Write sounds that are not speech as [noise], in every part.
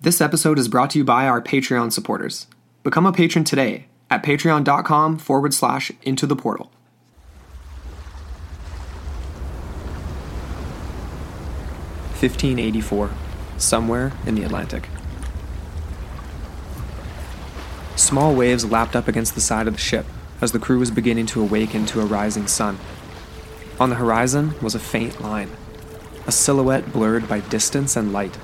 This episode is brought to you by our Patreon supporters. Become a patron today at patreon.com forward slash into the portal. Fifteen eighty four, somewhere in the Atlantic. Small waves lapped up against the side of the ship as the crew was beginning to awaken to a rising sun. On the horizon was a faint line, a silhouette blurred by distance and light.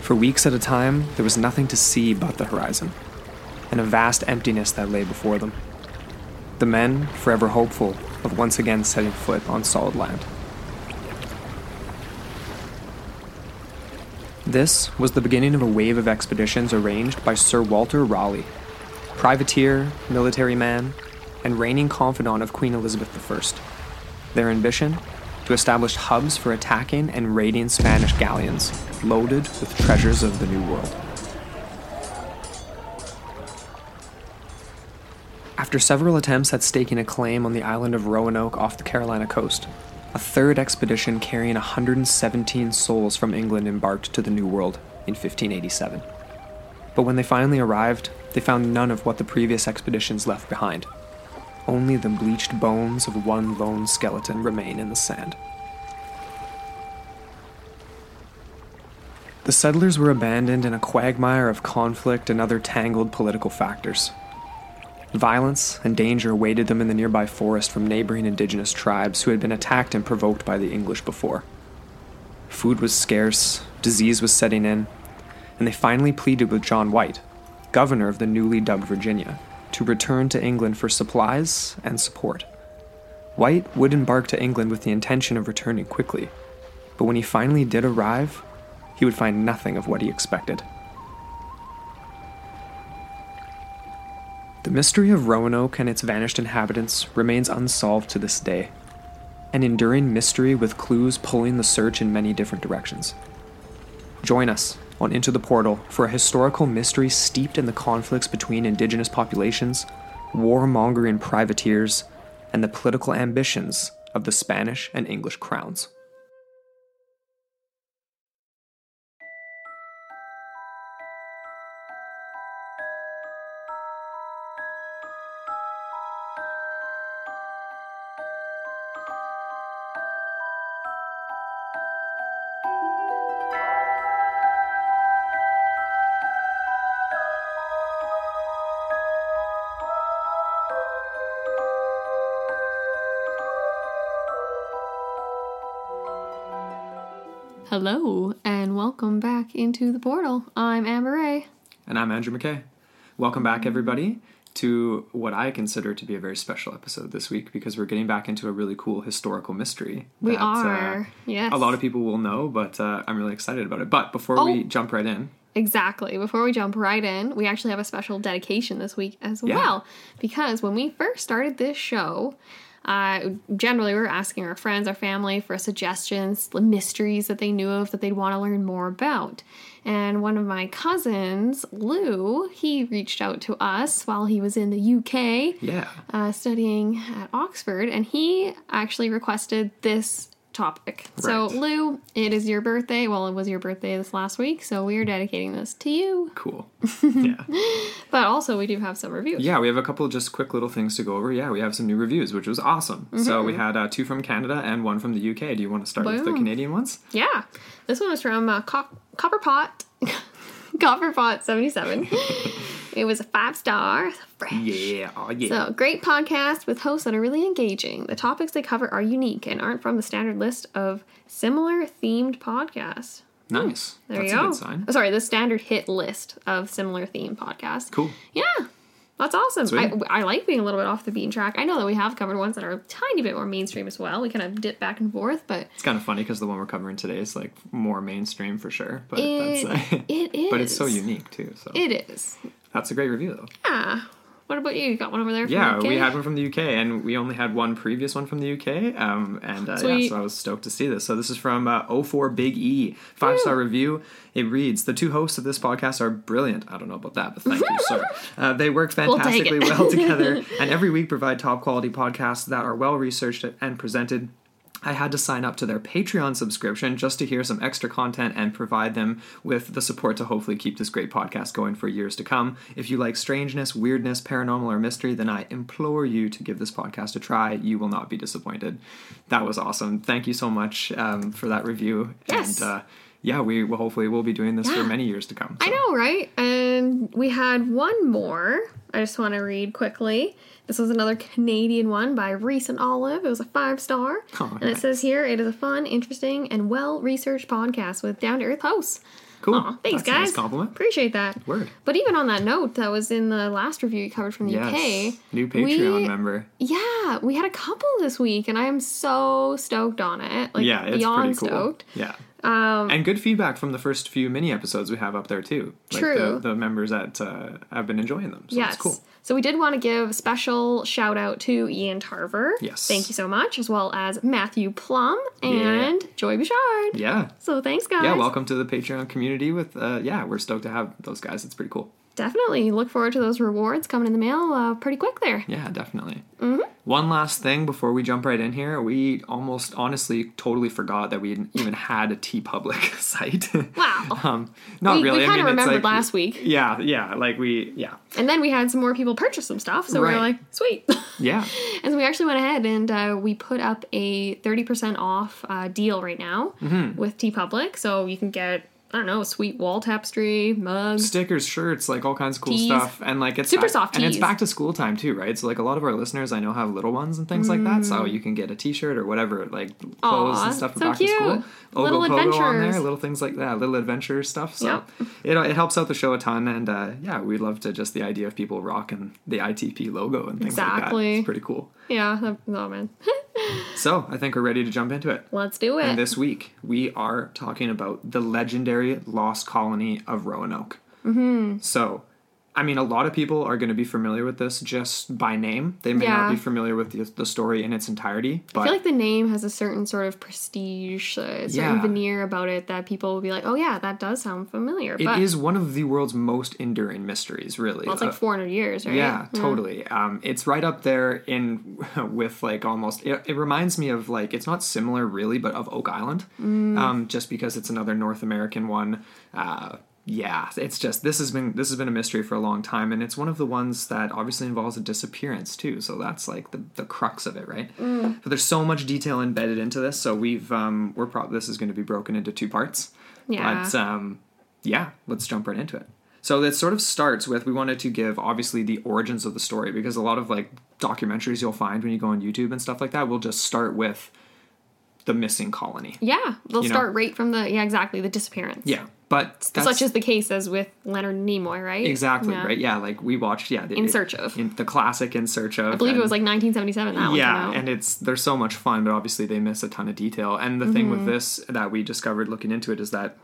For weeks at a time, there was nothing to see but the horizon, and a vast emptiness that lay before them. The men, forever hopeful of once again setting foot on solid land. This was the beginning of a wave of expeditions arranged by Sir Walter Raleigh, privateer, military man, and reigning confidant of Queen Elizabeth I. Their ambition? To establish hubs for attacking and raiding Spanish galleons loaded with treasures of the New World. After several attempts at staking a claim on the island of Roanoke off the Carolina coast, a third expedition carrying 117 souls from England embarked to the New World in 1587. But when they finally arrived, they found none of what the previous expeditions left behind. Only the bleached bones of one lone skeleton remain in the sand. The settlers were abandoned in a quagmire of conflict and other tangled political factors. Violence and danger awaited them in the nearby forest from neighboring indigenous tribes who had been attacked and provoked by the English before. Food was scarce, disease was setting in, and they finally pleaded with John White, governor of the newly dubbed Virginia, to return to England for supplies and support. White would embark to England with the intention of returning quickly, but when he finally did arrive, he would find nothing of what he expected. The mystery of Roanoke and its vanished inhabitants remains unsolved to this day, an enduring mystery with clues pulling the search in many different directions. Join us on Into the Portal for a historical mystery steeped in the conflicts between indigenous populations, warmongering privateers, and the political ambitions of the Spanish and English crowns. Hello, and welcome back into the portal. I'm Amber Ray. And I'm Andrew McKay. Welcome back, everybody, to what I consider to be a very special episode this week because we're getting back into a really cool historical mystery. We that, uh, are, yes. A lot of people will know, but uh, I'm really excited about it. But before Oh. we jump right in, Exactly. Before we jump right in, we actually have a special dedication this week as Yeah. well. Because when we first started this show, uh, generally we were asking our friends, our family for suggestions, the mysteries that they knew of that they'd want to learn more about. And one of my cousins, Lou, he reached out to us while he was in the UK yeah, uh, studying at Oxford, and he actually requested this topic. So, Lou, it is your birthday. Well, it was your birthday this last week, so we are dedicating this to you. cool. [laughs] yeah. But also, we do have some reviews. Yeah, we have a couple of just quick little things to go over. Yeah, we have some new reviews, which was awesome. So we had uh, two from Canada and one from the UK. Do you want to start with the Canadian ones? Yeah. This one was from uh, Cop- Copperpot. [laughs] Copperpot 77. [laughs] it was a five star. Fresh. Yeah, oh, yeah. So, great podcast with hosts that are really engaging. The topics they cover are unique and aren't from the standard list of similar themed podcasts. nice. There That's you a go. good sign. Oh, sorry, the standard hit list of similar theme podcasts. Cool. Yeah, that's awesome. I, I like being a little bit off the beaten track. I know that we have covered ones that are a tiny bit more mainstream as well. We kind of dip back and forth, but It's kind of funny because the one we're covering today is like more mainstream for sure, but it, that's [laughs] uh, it is. but it's so unique too. So It is. That's a great review though. Yeah. What about you? You got one over there? Yeah, the we had one from the UK, and we only had one previous one from the UK. Um, and uh, yeah, so I was stoked to see this. So this is from uh, 04 Big E, five star review. It reads: The two hosts of this podcast are brilliant. I don't know about that, but thank you, sir. [laughs] Uh, they work We'll fantastically well [laughs] together, and every week provide top quality podcasts that are well researched and presented. I had to sign up to their Patreon subscription just to hear some extra content and provide them with the support to hopefully keep this great podcast going for years to come. If you like strangeness, weirdness, paranormal, or mystery, then I implore you to give this podcast a try. You will not be disappointed. That was awesome. Thank you so much um, for that review. Yes. And uh, yeah, we will hopefully will be doing this for many years to come. I know, right? And we had one more. I just want to read quickly. This was another Canadian one by Recent Olive. It was a five star. Oh, and it says here it is a fun, interesting, and well researched podcast with down to earth hosts. Cool. Aw, thanks, That's a nice guys. compliment. Appreciate that. Word. But even on that note, that was in the last review you covered from the Yes. UK. New Patreon we- member. Yeah, we had a couple this week, and I am so stoked on it. Like yeah, it's beyond pretty cool. stoked. Yeah. Um, and good feedback from the first few mini episodes we have up there too. Like True. The, the members that uh, have been enjoying them. So yes. it's cool. So we did want to give a special shout out to Ian Tarver. Yes. Thank you so much, as well as Matthew Plum and Joy Bouchard. Yeah. So thanks, guys. Yeah, welcome to the Patreon community with uh yeah, we're stoked to have those guys. It's pretty cool. Definitely look forward to those rewards coming in the mail uh, pretty quick there. Yeah, definitely. Mm-hmm. One last thing before we jump right in here, we almost honestly totally forgot that we even had a TeePublic [laughs] site. Wow. [laughs] um, not we really. we I kind mean, of it's remembered like- last week. Yeah, yeah, like we, yeah, And then we had some more people purchase some stuff, so we Right. were like, sweet. [laughs] yeah. and so we actually went ahead and uh, we put up a 30% off uh, deal right now Mm-hmm. with TeePublic. So you can get, I don't know, sweet wall tapestry, mugs. stickers, shirts, like all kinds of cool Tees. stuff, and like it's Super back- soft and it's back to school time too, right? So like a lot of our listeners I know have little ones and things like that, Mm. so you can get a T-shirt or whatever, like clothes Aw, and stuff for so back to school. cute. Little Ogopogo on there, little things like that, little adventure stuff. So Yep. it it helps out the show a ton, and uh, yeah, we love to just the idea of people rocking the ITP logo and things like that. It's pretty cool. Yeah, oh man. [laughs] So I think we're ready to jump into it. Let's do it. And this week, we are talking about the legendary lost colony of Roanoke. Mm-hmm. So, I mean, a lot of people are going to be familiar with this just by name. They may Yeah. not be familiar with the, the story in its entirety, but I feel like the name has a certain sort of prestige, uh, certain Yeah. veneer about it that people will be like, oh yeah, that does sound familiar. it but is one of the world's most enduring mysteries, really. well, it's like Uh, 400 years, right? Yeah, totally. Um, it's right up there in [laughs] with like almost. It, it reminds me of like it's not similar really, but of Oak Island, um, just because it's another North American one. Uh, yeah, it's just this has been this has been a mystery for a long time, and it's one of the ones that obviously involves a disappearance too. So that's like the the crux of it, right? But there's so much detail embedded into this, so we've um, we're probably this is going to be broken into two parts. Yeah. But um, yeah, let's jump right into it. So it sort of starts with we wanted to give obviously the origins of the story because a lot of like documentaries you'll find when you go on YouTube and stuff like that will just start with the missing colony. Yeah, they'll You know? start right from the yeah exactly the disappearance. Yeah, but that's such is the case as with Leonard Nimoy, right? exactly Yeah. right. Yeah, like we watched. Yeah, the, In Search of. in the classic In Search of. I believe it was like 1977 that one yeah, and it's they're so much fun, but obviously they miss a ton of detail. And the thing Mm-hmm. with this that we discovered looking into it is that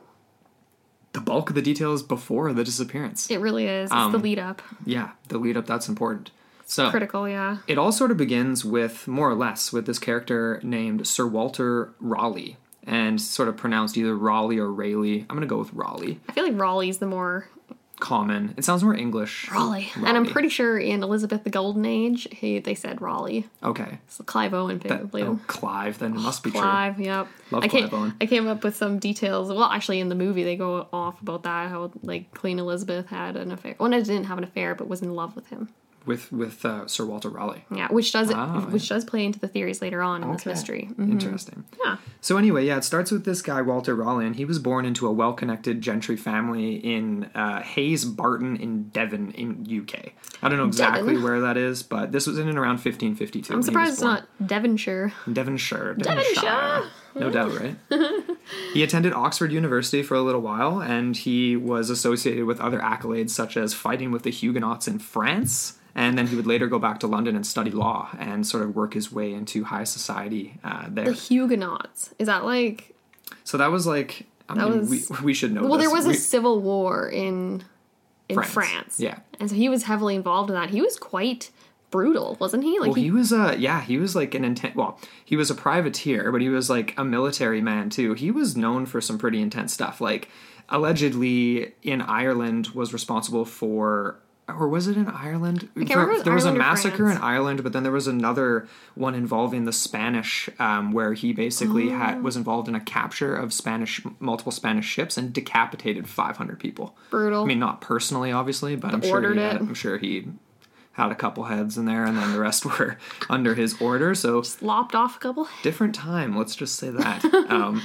the bulk of the detail is before the disappearance. it really is. It's Um, the lead up. yeah, the lead up that's important. So Critical, yeah. it all sort of begins with more or less with this character named Sir Walter Raleigh, and sort of pronounced either Raleigh or Rayleigh. I'm gonna go with Raleigh. I feel like Raleigh's the more Common. It sounds more English. Raleigh. And I'm pretty sure in Elizabeth the Golden Age, he, they said Raleigh. Okay. So Clive Owen That, oh, Clive. Then it must be true. Clive, yep. Love I came, Clive Owen. I came up with some details. Well, actually, in the movie, they go off about that how like Queen Elizabeth had an affair. Well, no, didn't have an affair, but was in love with him. With with uh, Sir Walter Raleigh. Yeah, which does Ah, which does play into the theories later on in this mystery. Mhm. Interesting. Yeah, So anyway, yeah, it starts with this guy Walter Raleigh, and he was born into a well-connected gentry family in uh, Hayes Barton in Devon, in UK. I don't know exactly Devon? where that is, but this was in and around 1552. I'm surprised it's not Devonshire. Devonshire. Devonshire. No doubt, right? [laughs] he attended Oxford University for a little while, and he was associated with other accolades such as fighting with the Huguenots in France. And then he would later go back to London and study law and sort of work his way into high society uh, there. The Huguenots. Is that like? So that was like, I That mean, was- we, we should know. Well, this. there was a civil war in in France. France. Yeah. and so he was heavily involved in that. He was quite brutal, wasn't he? Like Well, he was a yeah, he was like an intent. Well, he was a privateer, but he was like a military man too. He was known for some pretty intense stuff. Like allegedly in Ireland was responsible for or was it in Ireland? it was there was a massacre in Ireland, but then there was another one involving the Spanish, um, where he basically Oh. had was involved in a capture of Spanish multiple Spanish ships and decapitated 500 people. Brutal. I mean, not personally, obviously, but I'm sure he had. I'm sure he had a couple heads in there, and then the rest [laughs] were under his order. So Lopped off a couple. different time. Let's just say that. [laughs] Um,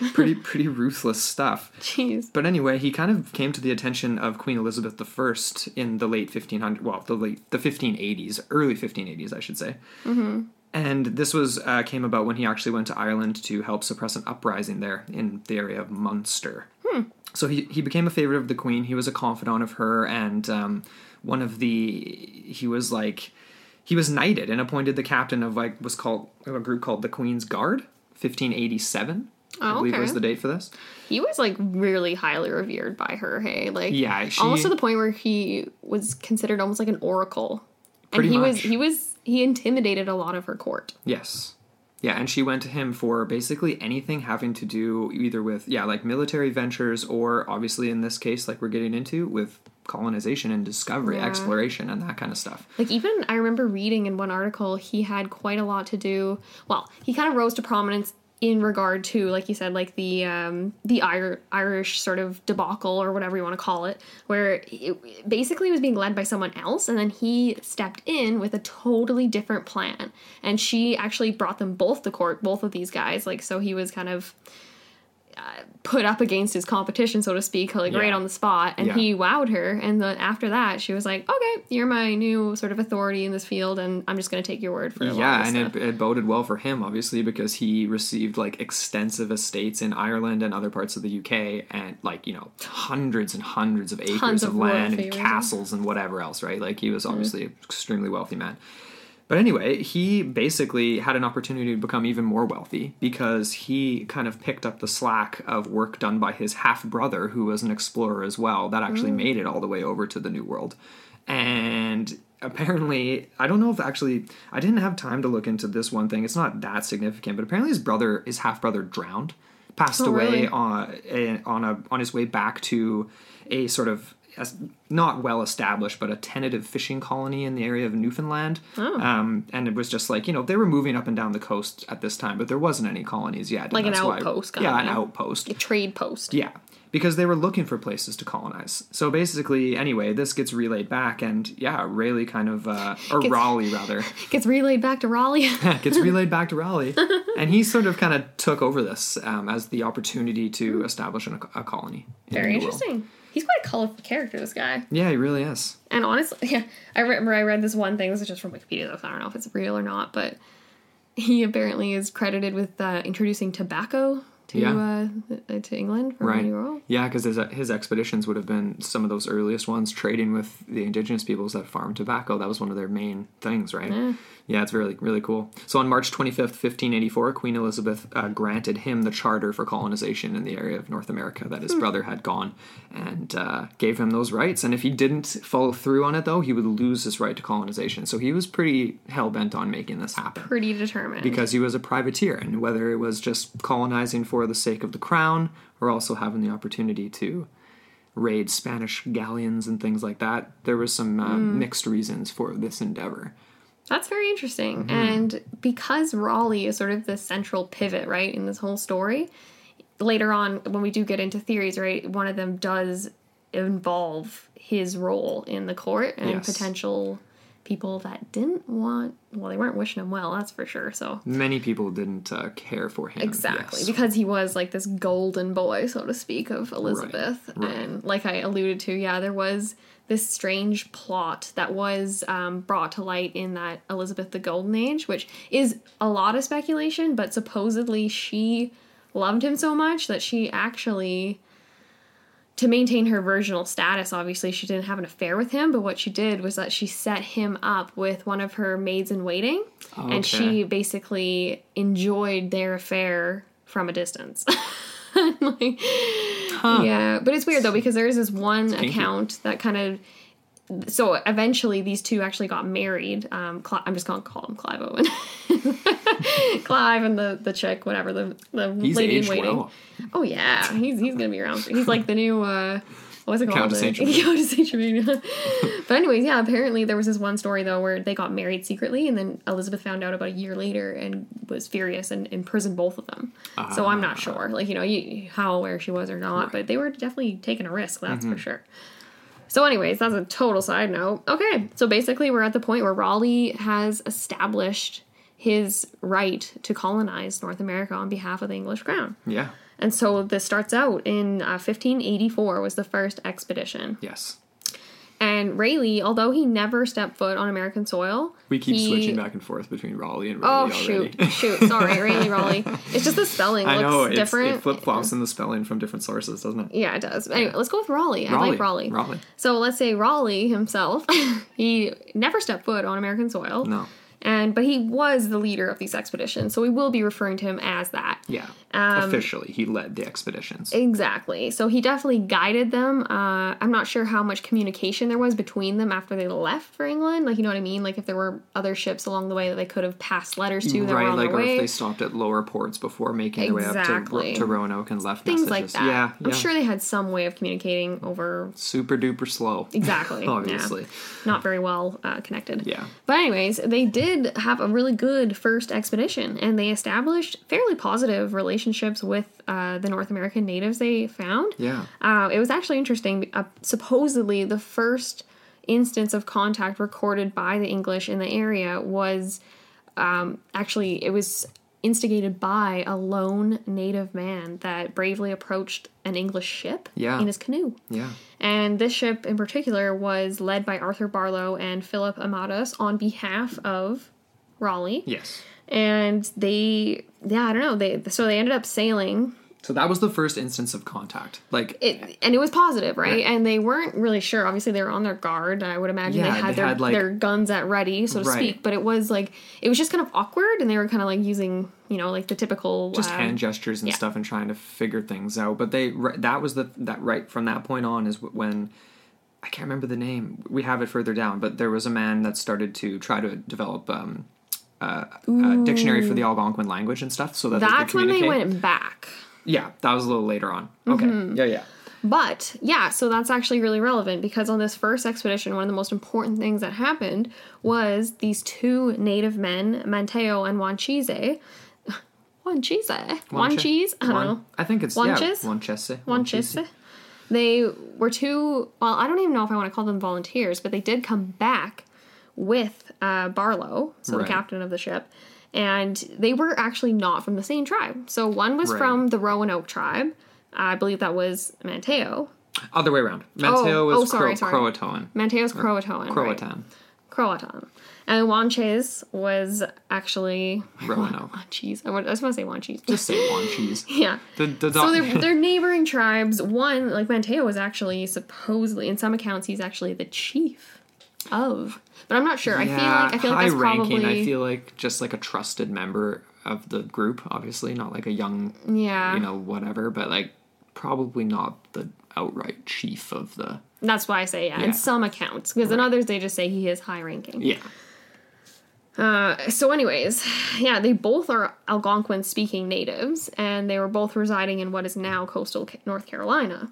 [laughs] pretty pretty ruthless stuff. Jeez. But anyway, he kind of came to the attention of Queen Elizabeth I in the late 1500s, well, the late the 1580s, early 1580s, I should say. Mm-hmm. And this was uh, came about when he actually went to Ireland to help suppress an uprising there in the area of Munster. So he he became a favorite of the Queen. He was a confidant of her, and um, one of the he was like he was knighted and appointed the captain of like was called a group called the Queen's Guard, 1587. I Oh, believe okay. was the date for this. He was like really highly revered by her, hey? Like Yeah, she- almost to the point where he was considered almost like an oracle. And he was he was he intimidated a lot of her court. Yes. Yeah, and she went to him for basically anything having to do either with yeah, like military ventures or obviously in this case like we're getting into with colonization and discovery, Yeah. exploration and that kind of stuff. Like even I remember reading in one article he had quite a lot to do. Well, he kind of rose to prominence in regard to like you said like the um the Ir- Irish sort of debacle or whatever you want to call it where it basically was being led by someone else and then he stepped in with a totally different plan. And she actually brought them both to court both of these guys like so he was kind of put up against his competition, so to speak, like right on the spot, and Yeah. he wowed her. And then after that, she was like, "Okay, you're my new sort of authority in this field, and I'm just going to take your word for it." Yeah, and it, it boded well for him, obviously, because he received like extensive estates in Ireland and other parts of the UK, and like you know hundreds and hundreds of acres Tons of, of land and castles and whatever else, right? Like he was Mm-hmm. obviously an extremely wealthy man. But anyway, he basically had an opportunity to become even more wealthy because he kind of picked up the slack of work done by his half brother, who was an explorer as well, that actually Mm. made it all the way over to the New World. And apparently, I don't know if actually, I didn't have time to look into this one thing. It's not that significant, but apparently his brother, his half brother, drowned, passed Oh, away really? on a, on a on his way back to a sort of as not well established, but a tentative fishing colony in the area of Newfoundland. Oh. Um, and it was just like you know they were moving up and down the coast at this time, but there wasn't any colonies yet. Like an that's why- outpost yeah, an outpost. a trade post. Yeah, because they were looking for places to colonize. So basically, anyway, this gets relayed back, and yeah, Raleigh kind of, uh, or Gets- Raleigh rather, [laughs] Gets relayed back to Raleigh. [laughs] gets [laughs] relayed back to Raleigh, and he sort of kind of took over this um, as the opportunity to establish an, a colony. in Very World. interesting. He's quite a colorful character, this guy. Yeah, he really is. And honestly, [laughs] yeah, I remember I read this one thing. This is just from Wikipedia, though. So I don't know if it's real or not, but he apparently is credited with uh, introducing tobacco to Yeah. uh, to England from Right. New World. Yeah, because his, his expeditions would have been some of those earliest ones trading with the indigenous peoples that farmed tobacco. That was one of their main things, right? Yeah. Yeah, it's really, really cool. So on March 25th, 1584, Queen Elizabeth uh, granted him the charter for colonization in the area of North America that his brother had gone and uh, gave him those rights. And if he didn't follow through on it, though, he would lose his right to colonization. So he was pretty hell bent on making this happen Pretty determined. because he was a privateer, and whether it was just colonizing for the sake of the crown or also having the opportunity to raid Spanish galleons and things like that, there was some uh, mixed reasons for this endeavor. That's very interesting. Mm-hmm. And because Raleigh is sort of the central pivot, right, in this whole story, later on, when we do get into theories, right, one of them does involve his role in the court and Yes. potential people that didn't want, well, they weren't wishing him well, that's for sure. So. Many people didn't uh, care for him. Exactly, yes. because he was like this golden boy, so to speak, of Elizabeth. right. And like I alluded to, yeah, there was this strange plot that was um, brought to light in that Elizabeth the Golden Age, which is a lot of speculation, but supposedly she loved him so much that she actually. To maintain her virginal status, obviously, she didn't have an affair with him, but what she did was that she set him up with one of her maids in waiting, Okay. and she basically enjoyed their affair from a distance. [laughs] like, Yeah, but it's weird though because there is this one account that kind of. So eventually, these two actually got married. Um, Cli- I'm just gonna call him Clive Owen, [laughs] Clive and the the chick, whatever the the He's lady in waiting. well. Oh yeah, he's he's gonna be around. He's like the new uh, what's it called? Countess Saint Germain. Countess Saint Germain. but anyways, yeah. Apparently, there was this one story though where they got married secretly, and then Elizabeth found out about a year later and was furious and imprisoned both of them. so I'm not sure, like you know, you, how aware she was or not, but they were definitely taking a risk. That's Mm-hmm. for sure. So, anyways, that's a total side note. Okay, so basically, we're at the point where Raleigh has established his right to colonize North America on behalf of the English crown. Yeah. And so this starts out in uh, 1584 was the first expedition. Yes. And Raleigh, although he never stepped foot on American soil, We keep he- switching back and forth between Raleigh and Oh Raleigh shoot, already. shoot! Sorry, [laughs] Raleigh, Raleigh. It's just the spelling I looks know it's, different. it flip flops in the spelling from different sources, doesn't it? Yeah, it does. Anyway, let's go with Raleigh. I like Raleigh. Raleigh. So let's say Raleigh himself, [laughs] he never stepped foot on American soil. No. And but he was the leader of these expeditions, so we will be referring to him as that. Yeah. Um, Officially, he led the expeditions. Exactly. So he definitely guided them. Uh, I'm not sure how much communication there was between them after they left for England. Like, you know what I mean? Like, if there were other ships along the way that they could have passed letters to right, like or if they stopped at lower ports before making their way up to, to Roanoke and left Things messages. like that. Yeah, I'm sure they had some way of communicating over. Super duper slow. Exactly. [laughs] yeah. Obviously. Not very well uh, connected. Yeah. But anyways, they did have a really good first expedition, and they established fairly positive relationships with uh, the North American natives they found. Yeah. Uh, it was actually interesting. Uh, supposedly, the first instance of contact recorded by the English in the area was um, actually it was instigated by a lone native man that bravely approached an English ship Yeah. in his canoe. Yeah. And this ship in particular was led by Arthur Barlow and Philip Amadas on behalf of Raleigh. Yes. And they, yeah, I don't know. They so they ended up sailing So that was the first instance of contact. Like it, and it was positive, right? And they weren't really sure. Obviously, they were on their guard. I would imagine Yeah, they had they their had, like- their guns at ready, so to Right. speak. But it was like it was just kind of awkward, and they were kind of like using, you know, like the typical just um, hand gestures and yeah. stuff and trying to figure things out. But they that was the that right from that point on is when I can't remember the name. We have it further down, but there was a man that started to try to develop um, uh, a dictionary for the Algonquin language and stuff, so that they could That's when they went back. Yeah, that was a little later on. Okay. Mm-hmm. Yeah, yeah. But yeah, so that's actually really relevant because on this first expedition, one of the most important things that happened was these two native men, Manteo and Wanchese. [sighs] Wanchese? Wanchese? I don't Wan- know. I think it's Wanches? yeah, Wanchese. Wanchese. They were two, well, I don't even know if I want to call them volunteers, but they did come back with uh, Barlow, so Right. the captain of the ship, and they were actually not from the same tribe. So one was Right. from the Roanoke tribe. I believe that was Manteo. Other way around. Oh, Manteo Oh, was oh, Cro-. Croatoan. Manteo's uh, Croatoan. right. Croatan. Croatan. And Wanches was actually Roanoke. [laughs] Wanches. I wa- I just want to say Wanches. Just say Wanches. [laughs] yeah. The, the So they're, [laughs] they're neighboring tribes. One, like Manteo, was actually supposedly, in some accounts, he's actually the chief of. But I'm not sure. I feel like I feel like high that's ranking. probably I feel like just like a trusted member of the group. Obviously, not like a young, yeah. you know, whatever. But like, probably not the outright chief of the. That's why I say yeah, Yeah. in some accounts, because in others they just say he is high ranking. Yeah, Uh, so, anyways, yeah, they both are Algonquin speaking natives, and they were both residing in what is now coastal North Carolina.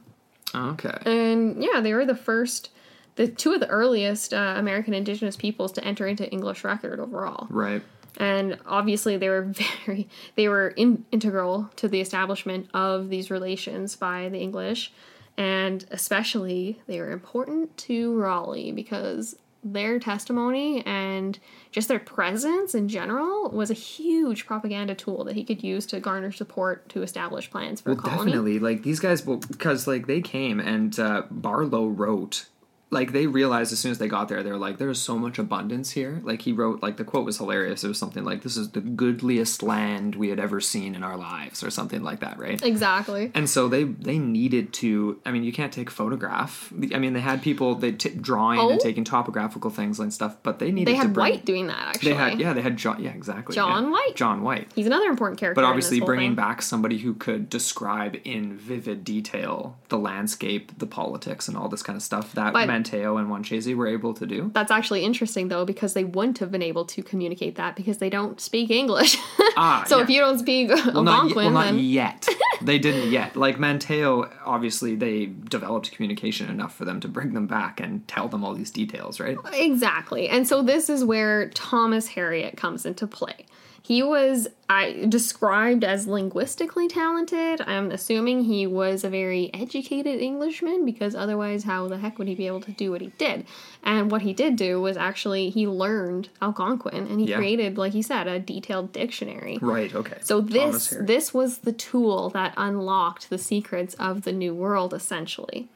okay. And yeah, they were the first, the two of the earliest uh, American indigenous peoples to enter into English record overall. right. And obviously, they were [laughs] very, they were in, integral to the establishment of these relations by the English. And especially, they were important to Raleigh because their testimony and just their presence in general was a huge propaganda tool that he could use to garner support to establish plans for Well, colony. definitely. Like these guys, because like they came and uh, Barlow wrote. Like they realized as soon as they got there, they were like, "There's so much abundance here." Like he wrote, like the quote was hilarious. It was something like, "This is the goodliest land we had ever seen in our lives," or something like that, right? Exactly. And so they they needed to. I mean, you can't take photograph. I mean, they had people they t- drawing Oh. and taking topographical things and stuff, but they needed They to had bring, White doing that actually. They had yeah, they had John. Yeah, exactly. John yeah. White. John White. He's another important character. But obviously, bringing thing. back somebody who could describe in vivid detail the landscape, the politics, and all this kind of stuff that But- meant Manteo and Wanchese were able to do. That's actually interesting though, because they wouldn't have been able to communicate that because they don't speak English. [laughs] Ah, so yeah. if you don't speak Well, not, y- Algonquin, well, not then yet. [laughs] they didn't yet. Like Manteo, obviously, they developed communication enough for them to bring them back and tell them all these details, right? Exactly. And so this is where Thomas Harriot comes into play. He was I described as linguistically talented. I'm assuming he was a very educated Englishman because otherwise how the heck would he be able to do what he did? And what he did do was actually he learned Algonquin and he Yeah. created like he said a detailed dictionary. Right. Okay. So this this was the tool that unlocked the secrets of the new world essentially.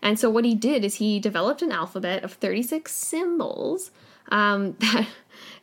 And so what he did is he developed an alphabet of 36 symbols um, [laughs] that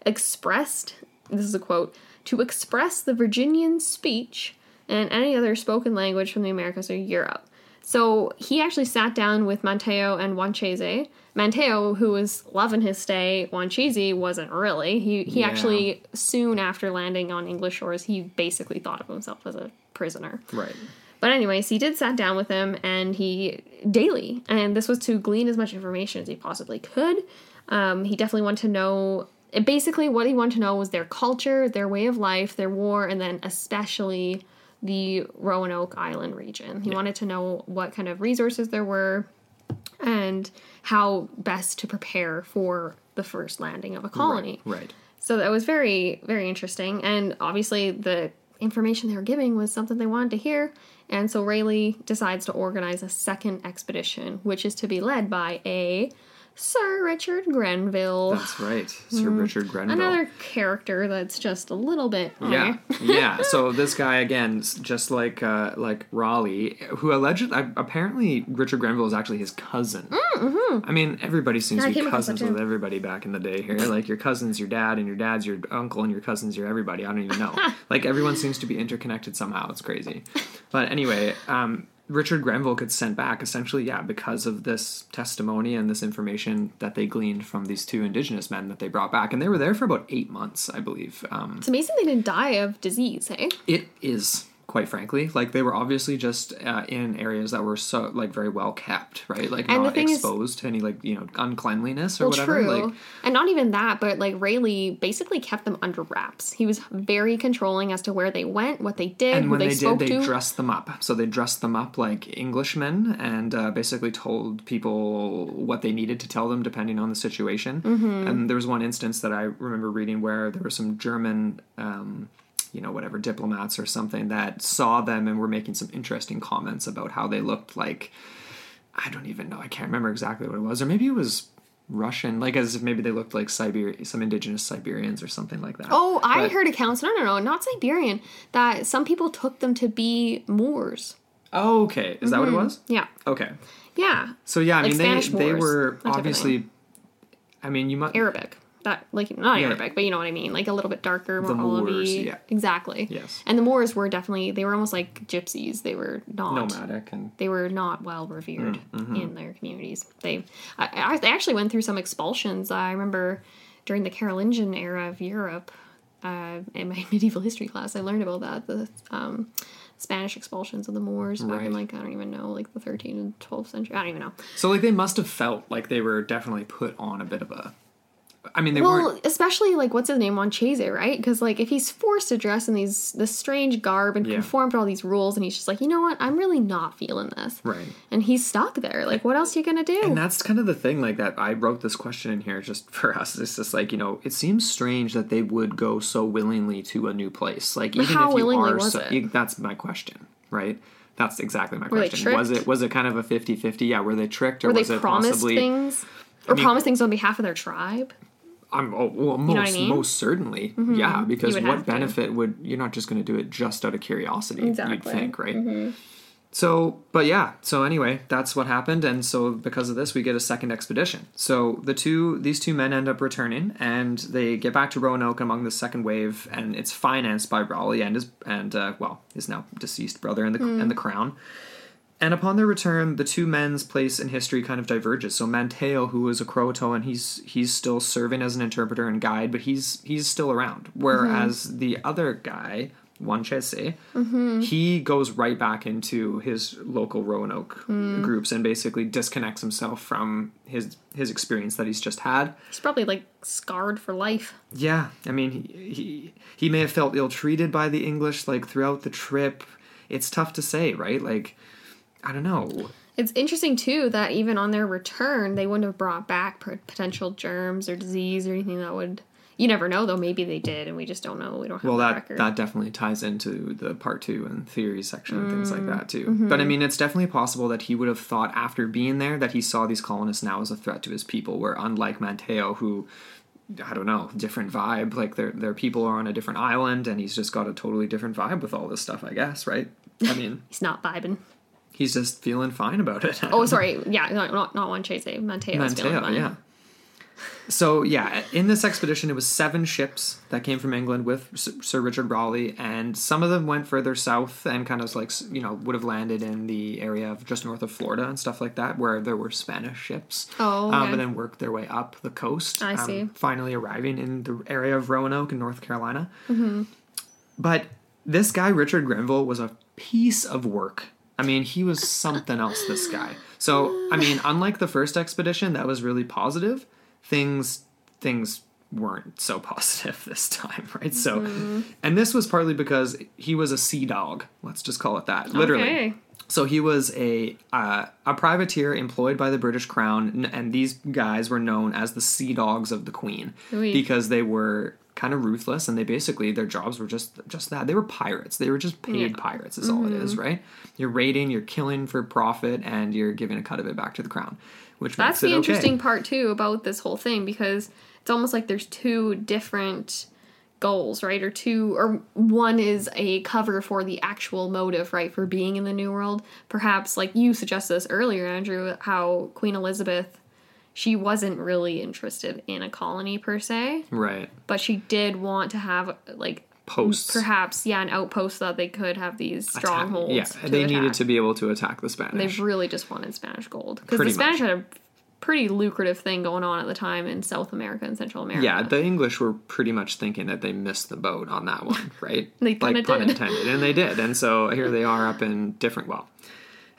expressed this is a quote to express the Virginian speech and any other spoken language from the Americas or Europe. So he actually sat down with Manteo and Wanchese. Manteo, who was loving his stay, Wanchese wasn't really. He he Yeah. actually soon after landing on English shores, he basically thought of himself as a prisoner. right. But anyways, he did sat down with him and he daily, and this was to glean as much information as he possibly could. Um, he definitely wanted to know. Basically, what he wanted to know was their culture, their way of life, their war, and then especially the Roanoke Island region. He wanted to know what kind of resources there were and how best to prepare for the first landing of a colony. Right. So that was very, very interesting. And obviously, the information they were giving was something they wanted to hear. And so Rayleigh decides to organize a second expedition, which is to be led by a Sir Richard Grenville. That's right. Sir Richard Grenville. Another character that's just a little bit. Yeah, [laughs] yeah. So this guy again, just like uh, like Raleigh, who allegedly uh, apparently Richard Grenville is actually his cousin. I mean, everybody seems I to be came across that cousins with everybody back in the day here. Like your cousin's your dad, and your dad's your uncle, and your cousin's your everybody. I don't even know. [laughs] like everyone seems to be interconnected somehow. It's crazy. But anyway, um, Richard Grenville gets sent back essentially, yeah, because of this testimony and this information that they gleaned from these two indigenous men that they brought back, and they were there for about eight months, I believe. Um, It's amazing they didn't die of disease, hey? it is, quite frankly, like they were obviously just uh, in areas that were so like very well kept, right? Like And not thing is- exposed to any like you know uncleanliness or Well, whatever. true. Like and not even that, but like Rayleigh basically kept them under wraps. He was very controlling as to where they went, what they did, and who when they, they, spoke did, they to. dressed them up. So they dressed them up like Englishmen and uh, basically told people what they needed to tell them depending on the situation. Mm-hmm. And there was one instance that I remember reading where there were some German. Um, you know, whatever diplomats or something that saw them and were making some interesting comments about how they looked like I don't even know. I can't remember exactly what it was, or maybe it was Russian, like as if maybe they looked like Siberia, some indigenous Siberians or something like that. Oh, I But- heard accounts. No, no, no, not Siberian. That some people took them to be Moors. Oh, okay. Is that what it mm-hmm. was? Yeah, Okay. yeah, So yeah, I Like mean Spanish they they were that type of obviously. I mean, you must. Arabic. That like not Yeah. Arabic, but you know what I mean. Like a little bit darker, more The Moors, yeah. Exactly. Yes. And the Moors were definitely they were almost like gypsies. They were not nomadic and they were not well revered Mm-hmm. in their communities. They, I, I, they actually went through some expulsions. I remember during the Carolingian era of Europe, uh, in my [laughs] medieval history class, I learned about that the um, Spanish expulsions of the Moors back in like I don't even know, like the 13th and 12th century. I don't even know. so like they must have felt like they were definitely put on a bit of a. I mean, they Well, weren't. especially like what's his name, Monchese, right? Because like if he's forced to dress in these this strange garb and Yeah. conform to all these rules, and he's just like, you know what, I'm really not feeling this, Right. and he's stuck there. Like, what else are you gonna do? And that's kind of the thing, like that. I wrote this question in here just [laughs] for us. It's just like you know, it seems strange that they would go so willingly to a new place. Like even how if you are, so, you- that's my question, right? That's exactly my Were question. Was it was it kind of a 50-50? Yeah, were they tricked or Were they was it promised possibly? things? Or mean- promised things on behalf of their tribe? I'm oh, well, most know what I mean? Mm-hmm. most certainly, yeah. Because what have to. benefit would you're not just going to do it just out of curiosity? Exactly. You'd. Mm-hmm. think, right? So, but yeah. So anyway, that's what happened, and so because of this, we get a second expedition. So the two these two men end up returning, and they get back to Roanoke among the second wave, and it's financed by Raleigh and his and uh, well his now deceased brother and the Hmm. and the crown. And upon their return, the two men's place in history kind of diverges. So Manteo, who was a Croatoan, he's he's still serving as an interpreter and guide, but he's he's still around. Whereas mm-hmm. the other guy, Wanchese, mm-hmm. he goes right back into his local Roanoke mm. groups and basically disconnects himself from his his experience that he's just had. He's probably like scarred for life. Yeah, I mean, he he, he may have felt ill treated by the English like throughout the trip. It's tough to say, right? Like, I don't know. It's interesting too that even on their return, they wouldn't have brought back potential germs or disease or anything that would. You never know, though. Maybe they did, and we just don't know. We don't have Well, that record. that definitely ties into the part two and theory section and things like Mm, that too. mm-hmm. But I mean, it's definitely possible that he would have thought after being there that he saw these colonists now as a threat to his people. Where unlike Manteo, who I don't know, different vibe. Like their their people are on a different island, and he's just got a totally different vibe with all this stuff. I guess, right? I mean, [laughs] He's not vibing. He's just feeling fine about it. Oh, [laughs] sorry. Yeah, not not, not Wanchese. Mateo. is feeling Manteo, fine. yeah. So yeah, in this expedition, it was seven ships that came from England with Sir Richard Raleigh, and some of them went further south and kind of like you know would have landed in the area of just north of Florida and stuff like that, where there were Spanish ships. Oh, um, okay. and then worked their way up the coast. I um, see. Finally arriving in the area of Roanoke in North Carolina. Mm-hmm. But this guy Richard Grenville was a piece of work. I mean, he was something else. This guy. So I mean, unlike the first expedition, that was really positive. Things things weren't so [laughs] positive this time, right? So, Mm-hmm. and this was partly because he was a sea dog. Let's just call it that, literally. Okay. So he was a uh, a privateer employed by the British Crown, and these guys were known as the Sea Dogs of the Queen because they were kind of ruthless, and they basically their jobs were just just that. They were pirates. They were just paid Yeah. Mm-hmm. pirates. Is all it is, right? You're raiding, you're killing for profit, and you're giving a cut of it back to the crown, which That's the okay. interesting part too about this whole thing because it's almost like there's two different goals, right? Or two or one is a cover for the actual motive, right, for being in the new world. Perhaps like you suggested this earlier, Andrew, how Queen Elizabeth she wasn't really interested in a colony per se, Right. but she did want to have like Posts. perhaps yeah an outpost so that they could have these strongholds. Yeah, to they needed to be able to attack the Spanish. They really just wanted Spanish gold because the Spanish much. had a pretty lucrative thing going on at the time in South America and Central America. Yeah, the English were pretty much thinking that they missed the boat on that one, [laughs] right? They like kinda pun intended, and they did. And so here they are up in different. Well,